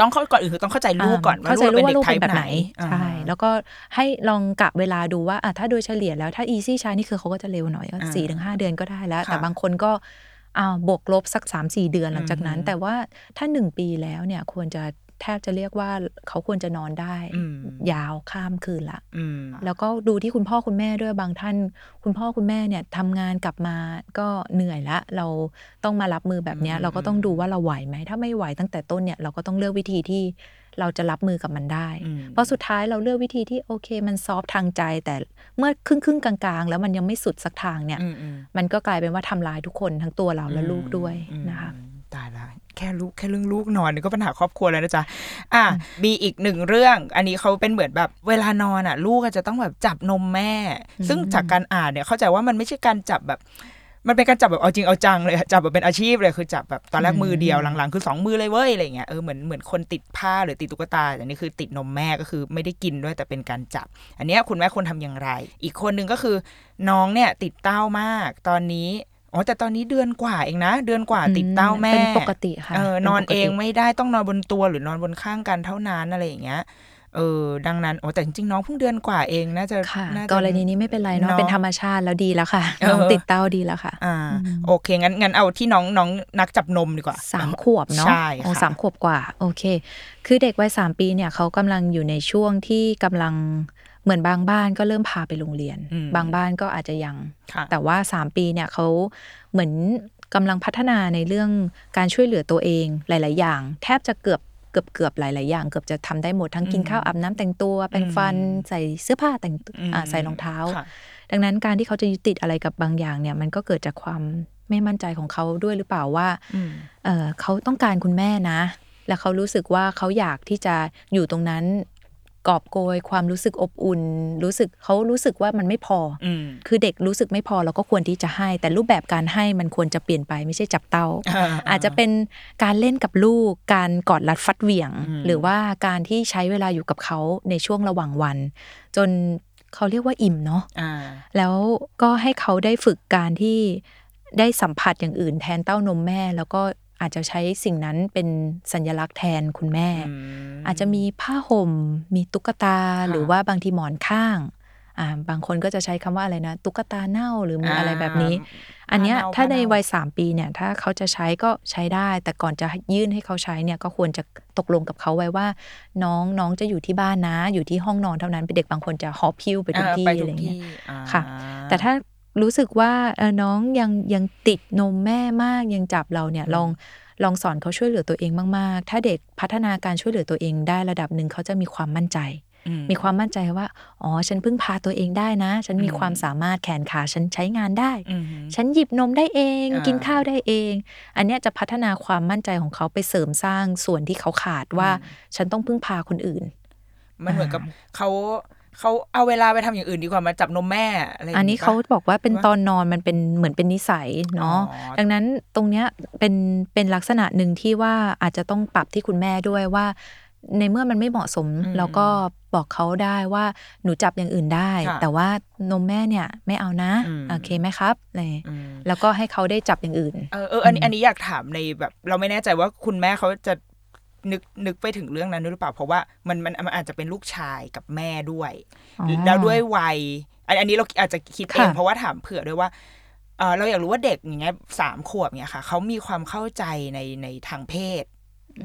ต้องเข้าก่อนอื่นคือต้องเข้าใจลูกก่อนว่าเข้าใจลูลูกกเป็นว่าเด็ลูกกไทเป็นป์แบบไหไหนนใช่แล้วก็ให้ลองกะเวลาดูว่าอะถ้าโดยเฉลี่ยแล้วถ้า easy ใช้นี่คือเขาก็จะเร็วหน่อยก็อ่าสี่ถึงห้าเดือนก็ได้แล้วค่ะแต่บางคนก็อ้าวบวกลบสักสามสี่เดือนหลังจากนั้นอืมแต่ว่าถ้าหนึ่งปีแล้วเนี่ยควรจะ แทบจะเรียกว่าเขาควรจะนอนได้อืมยาวข้ามคืนละอืมแล้วก็ดูที่คุณพ่อคุณแม่ด้วยบางท่าน คุณพ่อคุณแม่เนี่ยทำงานกลับมาก็เหนื่อยละ เราต้องมารับมือแบบเนี้ยอืมเราก็ต้องดูว่าเราไหวไหมถ้าไม่ไหวตั้งแต่ต้นเนี่ยเราก็ต้องเลือกวิธีที่เราจะรับมือกับมันได้อืมเพราะสุดท้ายเราเลือกวิธีที่โอเค มันซอฟต์ทางใจ แต่เมื่อครึ่งครึ่งๆกลางๆ แล้วมันยังไม่สุดสักทางเนี่ยอืมอืมมันก็กลายเป็นว่าทำลายทุกคนทั้งตัวเราและลูกด้วยอืมนะคะ ตายละแค่ลูกแค่เรื่องลูกนอนนี่ก็ปัญหาครอบครัวแล้วนะจ๊ะอะมีอีกหนึ่งเรื่อง อันนี้เขาเป็นเหมือนแบบเวลานอนอะ ลูกก็จะต้องแบบจับนมแม่ ซึ่งจากการอ่านเนี่ยเข้าใจว่ามันไม่ใช่การจับแบบมันเป็นการจับแบบเอาจริงเอาจังเลยอะจับแบบเป็นอาชีพเลยคือจับแบบตอนแรกมือเดียวหลังๆคือสองมือเลยเว้ยอะไรเงี้ยเออเหมือนเหมือนคนติดผ้าหรือติดตุ๊กตาแต่นี่คือติดนมแม่ก็คือไม่ได้กินด้วยแต่เป็นการจับ อันเนี้ยคุณแม่ควรทำอย่างไร อีกคนหนึ่งก็คือน้องเนี่ยติดเต้ามาก ตอนนี้ อ๋อแต่ตอนนี้เดือนกว่าเองนะ เดือนกว่าติดเต้าแม่เป็นปกติค่ะเออป็นอนปกติเองไม่ได้ต้องนอนบนตัวหรือนอนบนข้างกันเท่านั้นอะไรอย่างเงี้ยเออดังนั้นโอ้แต่จริงๆน้องเพิ่งเดือนกว่าเองน่าจะค่ะน่าจะกรณีนี้ไม่เป็นไรเนาะเนาะเป็นธรรมชาติแล้วดีแล้วค่ะเออน้องติดเต้าดีแล้วค่ะ อ่า โอเคงั้นงั้นเอาที่น้องน้องนักจับนมดีกว่าสามขวบเนาะใช่โอ้ค่ะสามขวบกว่า โอเค คือเด็กวัยสามปีเนี่ยเขากำลังอยู่ในช่วงที่กำลัง เหมือนบางบ้านก็เริ่มพาไปโรงเรียนอืมบางบ้านก็อาจจะยังค่ะแต่ว่า 3 ปีเนี่ยเขาเหมือนกำลังพัฒนาในเรื่องการช่วยเหลือตัวเองหลาย ๆ อย่าง แทบจะเกือบเกือบเกือบหลาย ๆ อย่าง เกือบจะทำได้หมดทั้งกินข้าวอาบน้ำแต่งตัวแปรงฟันใส่เสื้อผ้าแต่งตัวอ่าใส่รองเท้าค่ะดังนั้นการที่เขาจะยึดติดอะไรกับบางอย่างเนี่ยมันก็เกิดจากความไม่มั่นใจของเขาด้วยหรือเปล่าว่าอืมเอ่อเขาต้องการคุณแม่นะ แล้วเขารู้สึกว่าเขาอยากที่จะอยู่ตรงนั้น กอบโกยความรู้สึกอบอุ่น รู้สึกเขารู้สึกว่ามันไม่พอออืมคือเด็กรู้สึกไม่พอเราก็ควรที่จะให้ แต่รูปแบบการให้มันควรจะเปลี่ยนไปไม่ใช่จับเต้าอ่าอาจจะเป็นการเล่นกับลูก การกอดรัดฟัดเหวี่ยงอืมหรือว่าการที่ใช้เวลาอยู่กับเขาในช่วงระหว่างวัน จนเขาเรียกว่าอิ่มเนาะอ่าแล้วก็ให้เขาได้ฝึกการที่ได้สัมผัสอย่างอื่นแทนเต้านมแม่ แล้วก็ อาจจะใช้สิ่งนั้นเป็นสัญลักษณ์แทนคุณแม่อืมอาจจะมีผ้าห่ม มีตุ๊กตาหรือว่าบางทีหมอนข้างอ่าบางคนก็จะใช้คำว่าอะไรนะตุ๊กตาเน่าหรือมีอะไรแบบนี้ อันเนี้ยผ้าเน่าถ้าในผ้าเน่าวัยสามปีเนี่ยถ้าเขาจะใช้ก็ใช้ได้ แต่ก่อนจะยื่นให้เขาใช้เนี่ยก็ควรจะตกลงกับเขาไว้ว่า น้องน้องจะอยู่ที่บ้านนะ อยู่ที่ห้องนอนเท่านั้นเป็นเด็กบางคนจะหอบพิ้วไปทุกอ่าที่ไปอะทุไรกเงี้ยที่อ่าค่ะ แต่ถ้า รู้สึกว่าเออน้องยังยังติดนมแม่มากยังจับเราเนี่ยลองลองสอนเขาช่วยเหลือตัวเองมาก ๆ ถ้าเด็กพัฒนาการช่วยเหลือตัวเองได้ระดับหนึ่งเขาจะมีความมั่นใจอืมีความมั่นใจว่า อ๋อ ฉันพึ่งพาตัวเองได้นะ ฉันมีอืมความสามารถแขนขาฉันใช้งานได้อืมฉันหยิบนมได้เองอ่ากิกินข้าวได้เอง อันเนี้ยจะพัฒนาความมั่นใจของเขาไปเสริมสร้างส่วนที่เขาขาดว่า ฉันต้องพึ่งพาคนอื่น มันเหมือนกับเขา เขาเอาเวลาไปทำอย่างอื่นดีกว่ามาจับนมแม่อะไรย่งอันนี้ปะเขาบอกว่าเป็นว่าตอนนอนมันเป็นเหมือนเป็นนิสัยเนาะอ๋อดังนั้นตรงเนี้ยเป็นเป็นลักษณะหนึ่งที่ว่าอาจจะต้องปรับที่คุณแม่ด้วยว่า ในเมื่อมันไม่เหมาะสมอืมเราก็บอกเขาได้ว่าหนูจับอย่างอื่นได้ค่ะแต่ว่านมแม่เนี่ยไม่เอานะอืมโอเคไหมครับอะไรอืมแล้วก็ให้เขาได้จับอย่างอื่น เออเอออันนี้อันนี้อยากถามในแบบ เราไม่แน่ใจว่าคุณแม่เขาจะ นึกนึกไปถึงเรื่องนั้นด้วยหรือเปล่า เพราะว่ามันมันมันอาจจะเป็นลูกชายกับแม่ด้วยอ๋อแล้วด้วยวัยอันอันนี้เราอาจจะคิดเองค่ะเพราะว่าถามเผื่อด้วยว่าเออเราอยากรู้ว่าเด็กอย่างเงี้ยสามขวบเนี่ยค่ะเขามีความเข้าใจในในทางเพศ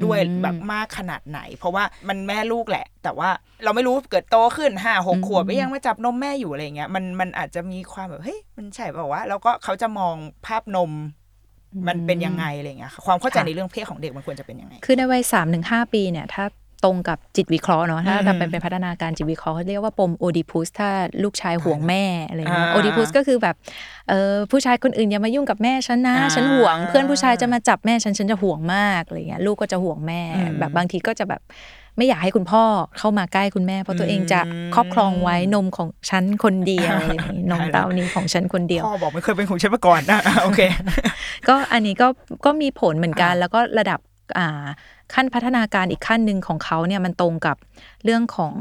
ด้วยอืมแบบมากขนาดไหน เพราะว่ามันแม่ลูกแหละ แต่ว่าเราไม่รู้เกิดโตขึ้นห้าหกอืมขวบไปยังมาจับนมแม่อยู่อะไรเงี้ยมันมันอาจจะมีความแบบเฮ้ยมันใช่เปล่าวะแล้วก็เขาจะมองภาพนม มันเป็นยังไงอะไรเงี้ยค่ะความเข้าใจค่ะในเรื่องเพศของเด็กมันควรจะเป็นยังไง คือในวัยสามถึงห้าปีเนี่ยถ้าตรงกับจิตวิเคราะห์เนาะถ้าอืมทำเป็นเป็นพัฒนาการจิตวิเคราะห์เขาเรียกว่าปมโอดิพุสถ้าลูกชายห่วงแม่อะไรเงี้ยอ่าโอดิพุสก็คือแบบเออผู้ชายคนอื่นอย่ามายุ่งกับแม่ฉันนะอ่าฉันห่วง เพื่อนผู้ชายจะมาจับแม่ฉันฉันจะห่วงมากอะไรเงี้ยลูกก็จะห่วงแม่อืมแบบบางทีก็จะแบบ ไม่อยากให้คุณพ่อเข้ามาใกล้คุณแม่ เพราะตัวเองจะอืมครอบครองไว้นมของฉันคนเดียวอะไรอย่างงี้นมได้แล้วเต้านี้ของฉันคนเดียวพ่อบอกไม่เคยเป็นของฉันมาก่อนนะโอเค ก็อันนี้ก็ก็มีผลเหมือนกันอ่าแล้วก็ระดับอ่าขั้นพัฒนาการอีกขั้นหนึ่งของเขาเนี่ยมันตรงกับเรื่องของ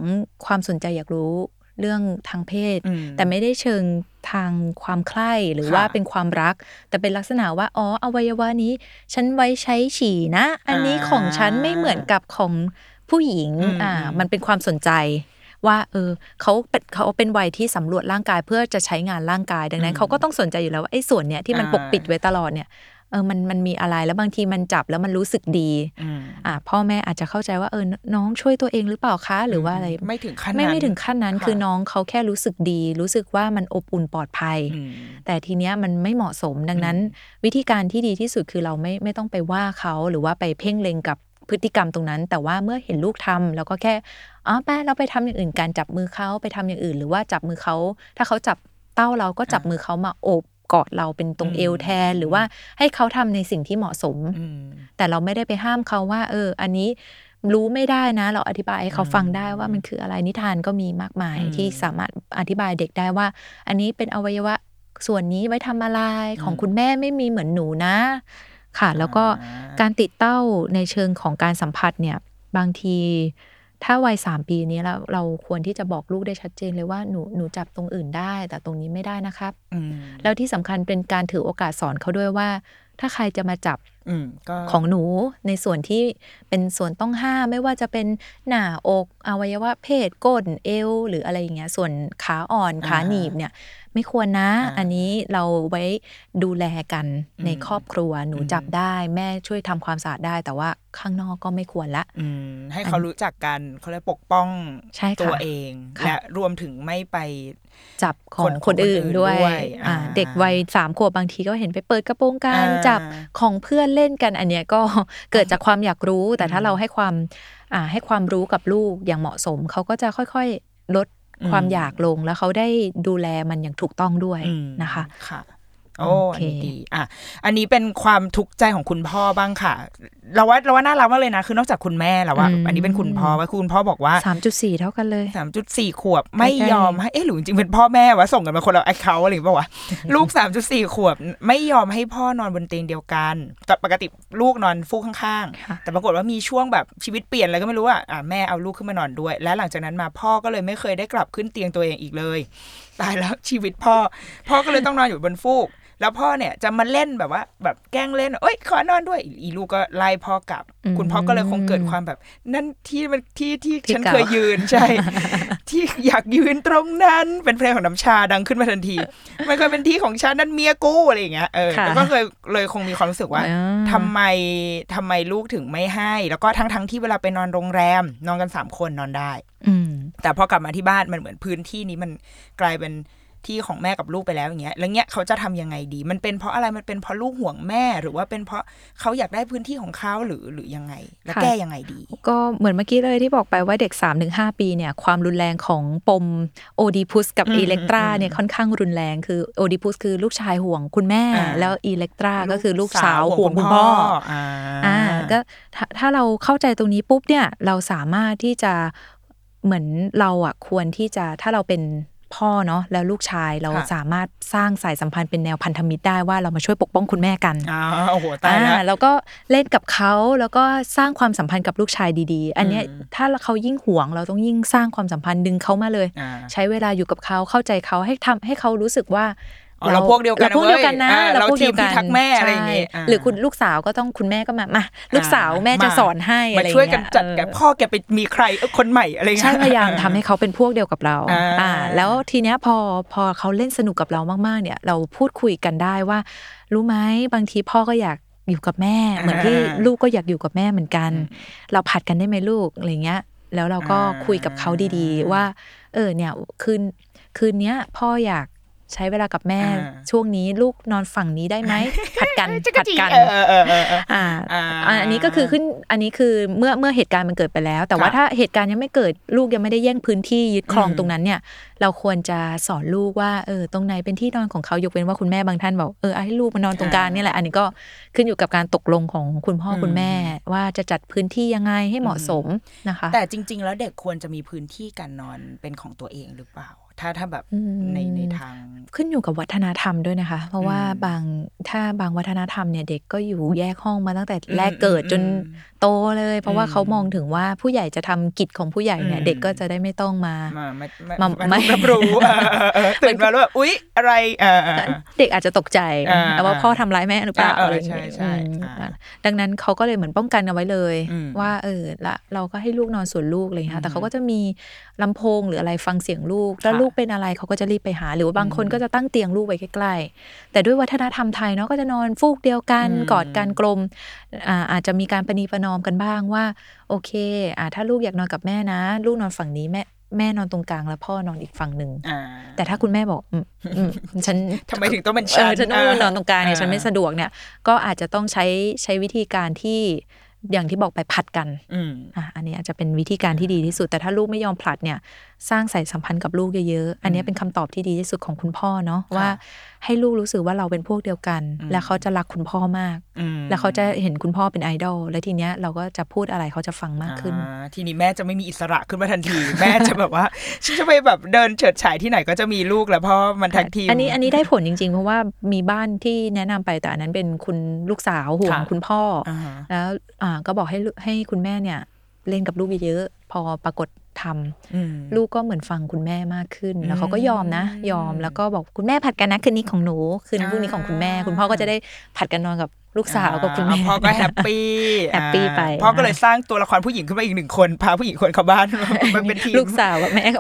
ความสนใจอยากรู้เรื่องทางเพศอืมแต่ไม่ได้เชิงทางความใคร่หรือค่ะว่าเป็นความรัก แต่เป็นลักษณะว่าอ๋ออวัยวะนี้ ฉันไว้ใช้ฉี่นะ อันนี้อ่าของฉันไม่เหมือนกับของ ผู้หญิงอืมอ่าอืมมันเป็นความสนใจว่าเออเขาเป็นเขาเป็นวัยที่สำรวจร่างกายเพื่อจะใช้งานร่างกาย ดังนั้นเขาก็ต้องสนใจอยู่แล้วว่าไอ้ส่วนเนี้ยที่มันปกปิดไว้ตลอดเนี่ยเออมันมันมีอะไรแล้วบางทีมันจับแล้วมันรู้สึกดีอืมอ่าพ่อแม่อาจจะเข้าใจว่าเออน้องช่วยตัวเองหรือเปล่าคะ หรือว่าอะไรไม่ถึงขั้นไม่นั้นไม่ถึงขั้นนั้นค่ะคือน้องเขาแค่รู้สึกดี รู้สึกว่ามันอบอุ่นปลอดภัยอืมแต่ทีเนี้ยมันไม่เหมาะสมดังนั้น วิธีการที่ดีที่สุดคือเราไม่ไม่ต้องไปว่าเขาหรือว่าไปเพ่งเล็งกับ พฤติกรรมตรงนั้น แต่ว่าเมื่อเห็นลูกทำแล้วก็แค่อ๋อไปเราไปทำอย่างอื่นการจับมือเขาไปทำอย่างอื่น หรือว่าจับมือเขาถ้าเขาจับเต้าเราก็จับมือเขามาโอบกอดเราเป็นตรงอืมเอวแทน หรือว่าให้เขาทำในสิ่งที่เหมาะสมอืมแต่เราไม่ได้ไปห้ามเขาว่า เออ อันนี้รู้ไม่ได้นะ เราอธิบายให้เขาฟังได้ว่ามันคืออะไรนิทานก็มีมากมายอืมที่สามารถอธิบายเด็กได้ว่า อันนี้เป็นอวัยวะส่วนนี้ไว้ทำอะไรของคุณแม่ไม่มีเหมือนหนูนะ ค่ะ แล้วก็การติดเต้าในเชิงของการสัมผัสเนี่ย บางทีถ้าวัยสามปีนี้เราเราควรที่จะบอกลูกได้ชัดเจนเลยว่าหนูหนูจับตรงอื่นได้ แต่ตรงนี้ไม่ได้นะครับอืมแล้วที่สำคัญเป็นการถือโอกาสสอนเขาด้วยว่า ถ้าใครจะมาจับอืมก็ของหนูในส่วนที่เป็นส่วนต้องห้ามไม่ว่าจะเป็นหน้าอกอวัยวะเพศก้นเอวหรืออะไรอย่างเงี้ย ส่วนขาอ่อนขาหนีบเนี่ย ไม่ควรนะอ่าอันนี้เราไว้ดูแลกันอืมในครอบครัวหนูอืมจับได้ แม่ช่วยทำความสะอาดได้ แต่ว่าข้างนอกก็ไม่ควรละอืมให้เขารู้จักกันเขาเลยกปกป้องใช่ค่ะตัวเองค่ะและรวมถึงไม่ไปจับของคนคนอื่นคนอื่นด้วยด้วยอ่าอ่าเด็กวัยสามขวบบางทีก็เห็นไปเปิดกระโปรงกันอ่าจับของเพื่อนเล่นกัน อันเนี้ยก็เกิดจากความอยากรู้ แต่ถ้าอืมเราให้ความอ่าให้ความรู้กับลูกอย่างเหมาะสมเขาก็จะค่อยๆ ลดอืม ความอยากลงแล้วเขาได้ดูแลมันอย่างถูกต้องด้วยอืมนะคะค่ะโอ้โออัเคนนี้ดีอะอันนี้เป็นความทุกข์ใจของคุณพ่อบ้างค่ะ เราว่าเราว่าน่ารักมากเลยนะ คือนอกจากคุณแม่แล้วว่าอืม อันนี้เป็นคุณพ่อว่าคุณพ่อบอกว่าสามจุดสี่เท่ากันเลย สามจุดสี่ขวบไม่ใกล้ๆยอมให้เอ๊ะหรือจริงๆเป็นพ่อแม่วะส่งกันมาคนละไอเคาอะไรอย่างเงี้ยป่าวะ ลูกสามจุดสี่ขวบ ไม่ยอมให้พ่อนอนบนเตียงเดียวกันแต่ปกติลูกนอนฟูกข้างค่ะ ๆ แต่ปรากฏว่ามีช่วงแบบชีวิตเปลี่ยนอะไรก็ไม่รู้อะอะแม่เอาลูกขึ้นมานอนด้วย และหลังจากนั้นมาพ่อก็เลยไม่เคยได้กลับขึ้นเตียงตัวเองอีกเลย ตายแล้วชีวิตพ่อ พ่อก็เลยต้องนอนอยู่บนฟูก แล้วพ่อเนี่ยจะมาเล่นแบบว่า แบบแกล้งเล่นเอ้ยขอนอนด้วย อีลูกก็ไล่พ่อกลับอืมคุณพ่อก็เลยคงเกิดความแบบ นั่นที่มันที่ที่ที่ฉันเก่าเคยยืนใช่ ที่อยากยืนตรงนั้นเป็นเพลงของน้ำชาดังขึ้นมาทันที มันเคยเป็นที่ของฉันนั่นเมียกูอะไรอย่างเงี้ยเออค่ะแล้วก็เลยเลยคงมีความรู้สึกว่าอ่าทำไมทำไมลูกถึงไม่ให้ แล้วก็ทั้งทั้งๆที่เวลาไปนอนโรงแรม นอนกันสามคนนอนได้ อืมแต่พอกลับมาที่บ้านมันเหมือนพื้นที่นี้มันกลายเป็น ที่ของแม่กับลูกไปแล้วอย่างเงี้ยแล้วเงี้ยเขาจะทำยังไงดี มันเป็นเพราะอะไรมันเป็นเพราะลูกห่วงแม่ หรือว่าเป็นเพราะเขาอยากได้พื้นที่ของเขาหรือหรือยังไง แล้วค่ะแก้ยังไงดี ก็เหมือนเมื่อกี้เลยที่บอกไปว่าเด็ก 3-5 ปีเนี่ยความรุนแรงของปมโอดีพุสกับอืมอีเล็กตราอืมเนี่ยค่อนข้างรุนแรงคือโอดีพุสคือลูกชายห่วงคุณแม่อ่าแล้วอีเล็กตราก็คือลูกสาวห่วงคุคุณณพ่ออ่าอ่าก็ถ้าถ้าเราเข้าใจตรงนี้ปุ๊บเนี่ยเราสามารถที่จะเหมือนเราอะควรที่จะถ้าเราเป็น พ่อเนาะแล้วลูกชายเราค่ะสามารถสร้างสายสัมพันธ์เป็นแนวพันธมิตรได้ว่าเรามาช่วยปกป้องคุณแม่กันอ่าโอ้โหตายแล้วอ่แล้วก็เล่นกับเขาแล้วก็สร้างความสัมพันธ์กับลูกชายดีๆ อันเนี้ยอืมถ้าเขายิ่งหวงเราต้องยิ่งสร้างความสัมพันธ์ดึงเขามาเลยอ่าใช้เวลาอยู่กับเขาเข้าใจเขาให้ทำให้เขารู้สึกว่าอ๋อ เราพวกเดียวกันเราพวกเดียวกันนะเว้ยอ่าเราพวกเดียวกันทีมพิทักษ์แม่อะไรอย่างงี้ใช่อ่าหรือคุณลูกสาวก็ต้องคุณแม่ก็มามาลูกสาวแม่จะมาสอนให้อะมาไรช่วยกันเงี้จัดเออแกพ่อแกไปมีใครเอ้ยคนใหม่อะไรเงี้ยใช่พยายามทำให้เขาเป็นพวกเดียวกับเราอ่าแล้วทีเนี้ยพอพอเขาเล่นสนุกกับเรามากๆ เนี่ย เราพูดคุยกันได้ว่า รู้ไหมบางทีพ่อก็อยากอยู่กับแม่ เหมือนที่ลูกก็อยากอยู่กับแม่เหมือนกัน เราผัดกันได้ไหมลูกอะไรเงี้ยแล้วเราก็คุยกับเขาดีๆ ว่า เออเนี่ยคืนคืนเนี้ยพ่ออยาก ใช้เวลากับแม่อ่าช่วงนี้ลูกนอนฝั่งนี้ได้ไหมผัดกันผัดกันเออเออเออเออเอออ่าอ่าอ่าอันนี้ก็คือขึ้นอันนี้คือเมื่อเมื่อเหตุการณ์มันเกิดไปแล้ว แต่ว่าค่ะถ้าเหตุการณ์ยังไม่เกิดลูกยังไม่ได้แย่งพื้นที่ยึดครองอืมตรงนั้นเนี่ย เราควรจะสอนลูกว่าเออตรงไหนเป็นที่นอนของเขายกเว้นว่าคุณแม่บางท่านบอกเออเอาให้ลูกมานอนตรงกลางเนี่ยแหละอันนี้ก็ขึ้นอยู่กับการตกลงของคุณพ่อคุณแม่ ว่าจะจัดพื้นที่ยังไงให้เหมาะสมนะคะ แต่จริง ๆ แล้วเด็กควรจะมีพื้นที่การนอนเป็นของตัวเองหรือเปล่า ถ้าถ้าแบบอืมในในทาง ขึ้นอยู่กับวัฒนธรรมด้วยนะคะ เพราะว่าอืมบางถ้าบางวัฒนธรรมเนี่ยเด็กก็อยู่แยกห้องมาตั้งแต่แรกเกิดจนอืมโตเลย เพราะว่าอืมเขามองถึงว่าผู้ใหญ่จะทำกิจของผู้ใหญ่เนี่ยอืมเด็กก็จะได้ไม่ต้องมามาไม่ไม่มาไม่ไม่รับรู้เออเออเออตื่นมาแล้วแบบอุ๊ยอะไรเออเออเออเด็กอาจจะตกใจอ่าแต่ว่าพ่อทำร้ายแม่หรือเปล่าอ่าเอออะไรอย่างเงี้ยใช่ใช่อืมอ่าอะดังนั้นเขาก็เลยเหมือนป้องกันเอาไว้เลยอืมว่าเออละเราก็ให้ลูกนอนส่วนลูกอะไรอย่างเงี้ยค่ะแต่เขาก็จะมีลำโพงหรืออะไรฟังเสียงลูกแล้วค่ะลูกเป็นอะไรเขาก็จะรีบไปหา หรือว่าบางคนอืมก็จะตั้งเตียงลูกไว้ใกล้ๆแต่ด้วยวัฒนธรรมไทยเนาะก็จะนอนฟูกเดียวกันอืมกอดกันกลมอ่าอาจจะมีการประนีประนอมกันบ้างว่า โอเคอ่าถ้าลูกอยากนอนกับแม่นะ ลูกนอนฝั่งนี้แม่แม่นอนตรงกลางแล้วพ่อนอนอีกฝั่งหนึ่งอ่าแต่ถ้าคุณแม่บอกอืมอืมฉันทำไมถึงต้องเป็นเอฉันอฉันต้องนอนตรงกลางเนี่ยอ่าฉันไม่สะดวกเนี่ย ก็อาจจะต้องใช้ใช้วิธีการที่อย่างที่บอกไปผัดกันอืมอะอันนี้อาจจะเป็นวิธีการที่ดีที่สุด แต่ถ้าลูกไม่ยอมผลัดเนี่ยสร้างสายสัมพันธ์กับลูกเยอะๆ อันนี้เป็นคำตอบที่ดีที่สุดของคุณพ่อเนาะว่า ให้ลูกรู้สึกว่าเราเป็นพวกเดียวกันอืมและเขาจะรักคุณพ่อมากอืมแล้วเขาจะเห็นคุณพ่อเป็นไอดอลและทีเนี้ยเราก็จะพูดอะไรเขาจะฟังมากขึ้นอ่าทีนี้แม่จะไม่มีอิสระขึ้นมาทันที แม่จะแบบว่าฉันจะไปแบบเดินเฉิดฉายที่ไหนก็จะมีลูกแล้วเพราะมันแท็กทีมอันนี้อันนี้ได้ผลจริงๆ เพราะว่ามีบ้านที่แนะนำไปแต่อันนั้นเป็นคุณลูกสาวห่วงค่ะคุณพ่อออ่าฮะแล้วอ่าก็บอกให้ลูให้คุณแม่เนี่ยเล่นกับลูกเยอะๆพอปรากฏ ทำอืมลูกก็เหมือนฟังคุณแม่มากขึ้น แล้วเขาก็ยอมนะอืมยอมแล้วก็บอกคุณแม่ผัดกันนะคืนนี้ของหนู คืนพรุ่งนี้ของคุณแม่ คุณพ่อก็จะได้ผัดกันนอนกับลูกสาวกับคุณแม่อ่าพ่อก็แฮปปี้แฮปปี้ไปอ่าพ่อก็เลยสร้างตัวละครผู้หญิงขึ้นมาอีกหนึ่งคน พาผู้หญิงคนเข้าบ้านมันเป็นทีมลูกสาวกับแม่ก็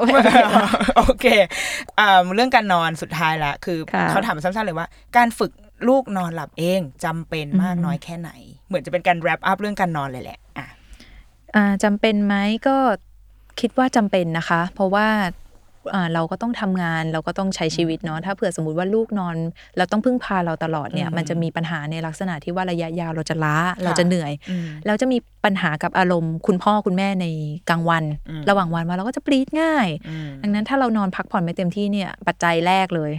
โอเคอ่าเรื่องการนอนสุดท้ายละคือค่ะเขาถามสั้นๆเลยว่า การฝึกลูกนอนหลับเองจำเป็นมากอืมน้อยแค่ไหน เหมือนจะเป็นการแรปอัพเรื่องการนอนเลยแหละอะอ่าจำเป็นไหมก็ คิดว่าจำเป็นนะคะ เพราะว่าอ่าเราก็ต้องทำงานเราก็ต้องใช้ชีวิตเนาะถ้าเผื่อสมมติว่าลูกนอน เราต้องพึ่งพาเราตลอดเนี่ยอืมมันจะมีปัญหาในลักษณะที่ว่าระยะยาวเราจะล้าเราจะเหนื่อยอืมแล้วจะมีปัญหากับอารมณ์ คุณพ่อคุณแม่ในกลางวันอืมระหว่างวันว่าเราก็จะปรีดง่ายอืมดังนั้นถ้าเรานอนพักผ่อนไม่เต็มที่เนี่ยปัจจัยแรกเลย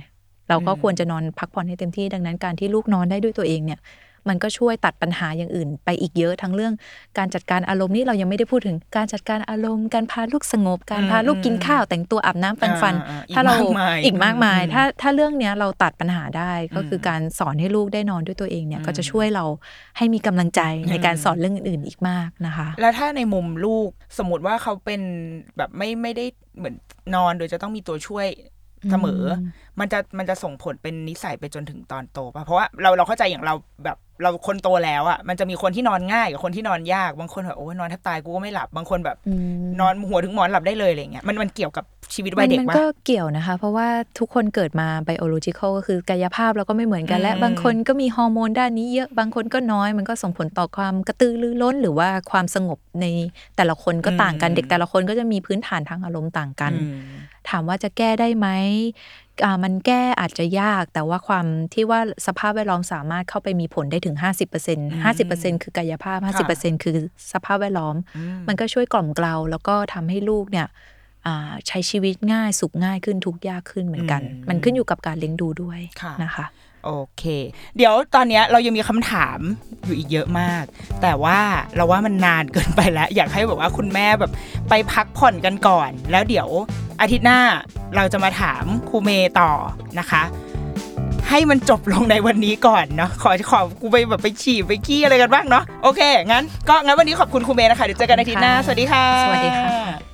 เราก็อืมควรจะนอนพักผ่อนให้เต็มที่ดังนั้นการที่ลูกนอนได้ด้วยตัวเองเนี่ย มันก็ช่วยตัดปัญหาอย่างอื่น ไปอีกเยอะทั้งเรื่อง การจัดการอารมณ์นี่เรายังไม่ได้พูดถึงการจัดการอารมณ์ การพาลูกสงบ การพาลูกกินข้าว แต่งตัวอาบน้ำแปรงฟันอ่าๆถ้าเราอีกมากมายอีกมากมายอืมถ้าถ้าเรื่องเนี้ยเราตัดปัญหาได้ก็คืออมการสอนให้ลูกได้นอนด้วยตัวเองเนี่ยอืมก็จะช่วยเราให้มีกำลังใจในการอืมสอนเรื่องอื่นๆอีกมากนะคะ แล้วถ้าในมุมลูกสมมติว่าเขาเป็นแบบไม่ไม่ได้เหมือนนอนโดยจะต้องมีตัวช่วยเสมออมมันจะมันจะส่งผลเป็นนิสัยไปจนถึงตอนโตป่ะ เพราะว่าเราเราเข้าใจอย่างเราแบบ เราคนโตแล้วอะมันจะมีคนที่นอนง่ายกับคนที่นอนยากบางคนแบบโอ้ยนอนแทบตายกูก็ไม่หลับบางคนแบบอืมนอนหัวถึงหมอนหลับได้เลยอะไรเงี้ยมันมันเกี่ยวกับชีวิตวัยเด็กมันปะก็เกี่ยวนะคะ เพราะว่าทุกคนเกิดมา biological ก็คือกายภาพเราก็ไม่เหมือนกัน และอืมบางคนก็มีฮอร์โมนด้านนี้เยอะบางคนก็น้อยมันก็ส่งผลต่อความกระตือรือร้น หรือว่าความสงบในแต่ละคนก็ต่างกันอืมเด็กแต่ละคนก็จะมีพื้นฐานทางอารมณ์ต่างกันอืม ถามว่าจะแก้ได้ไหมอ่ามันแก้อาจจะยากแต่ว่าความที่ว่าสภาพแวดล้อมสามารถเข้าไปมีผลได้ถึง 50% 50%คือกายภาพ 50%คือสภาพแวดล้อมอืมมันก็ช่วยกล่อมเกลาแล้วก็ทำให้ลูกเนี่ยอ่าใช้ชีวิตง่ายสุขง่ายขึ้นทุกข์ยากขึ้นเหมือนกันอืมมันขึ้นอยู่กับการเลี้ยงดูด้วยค่ะนะคะ โอเค เดี๋ยวตอนเนี้ยเรายังมีคำถามอยู่อีกเยอะมาก แต่ว่าเราว่ามันนานเกินไปแล้ว อยากให้แบบว่าคุณแม่แบบไปพักผ่อนกันก่อน แล้วเดี๋ยวอาทิตย์หน้าเราจะมาถามครูเมย์ต่อนะคะ ให้มันจบลงในวันนี้ก่อนเนาะขอขอกูไปแบบไปฉี่ไปขี้อะไรกันบ้างเนาะโอเคงั้นก็งั้นวันนี้ขอบคุณครูเมย์นะคะเดี๋ยวเจอกันอาทิตย์หน้าสวัสดีค่ะ สวัสดีค่ะ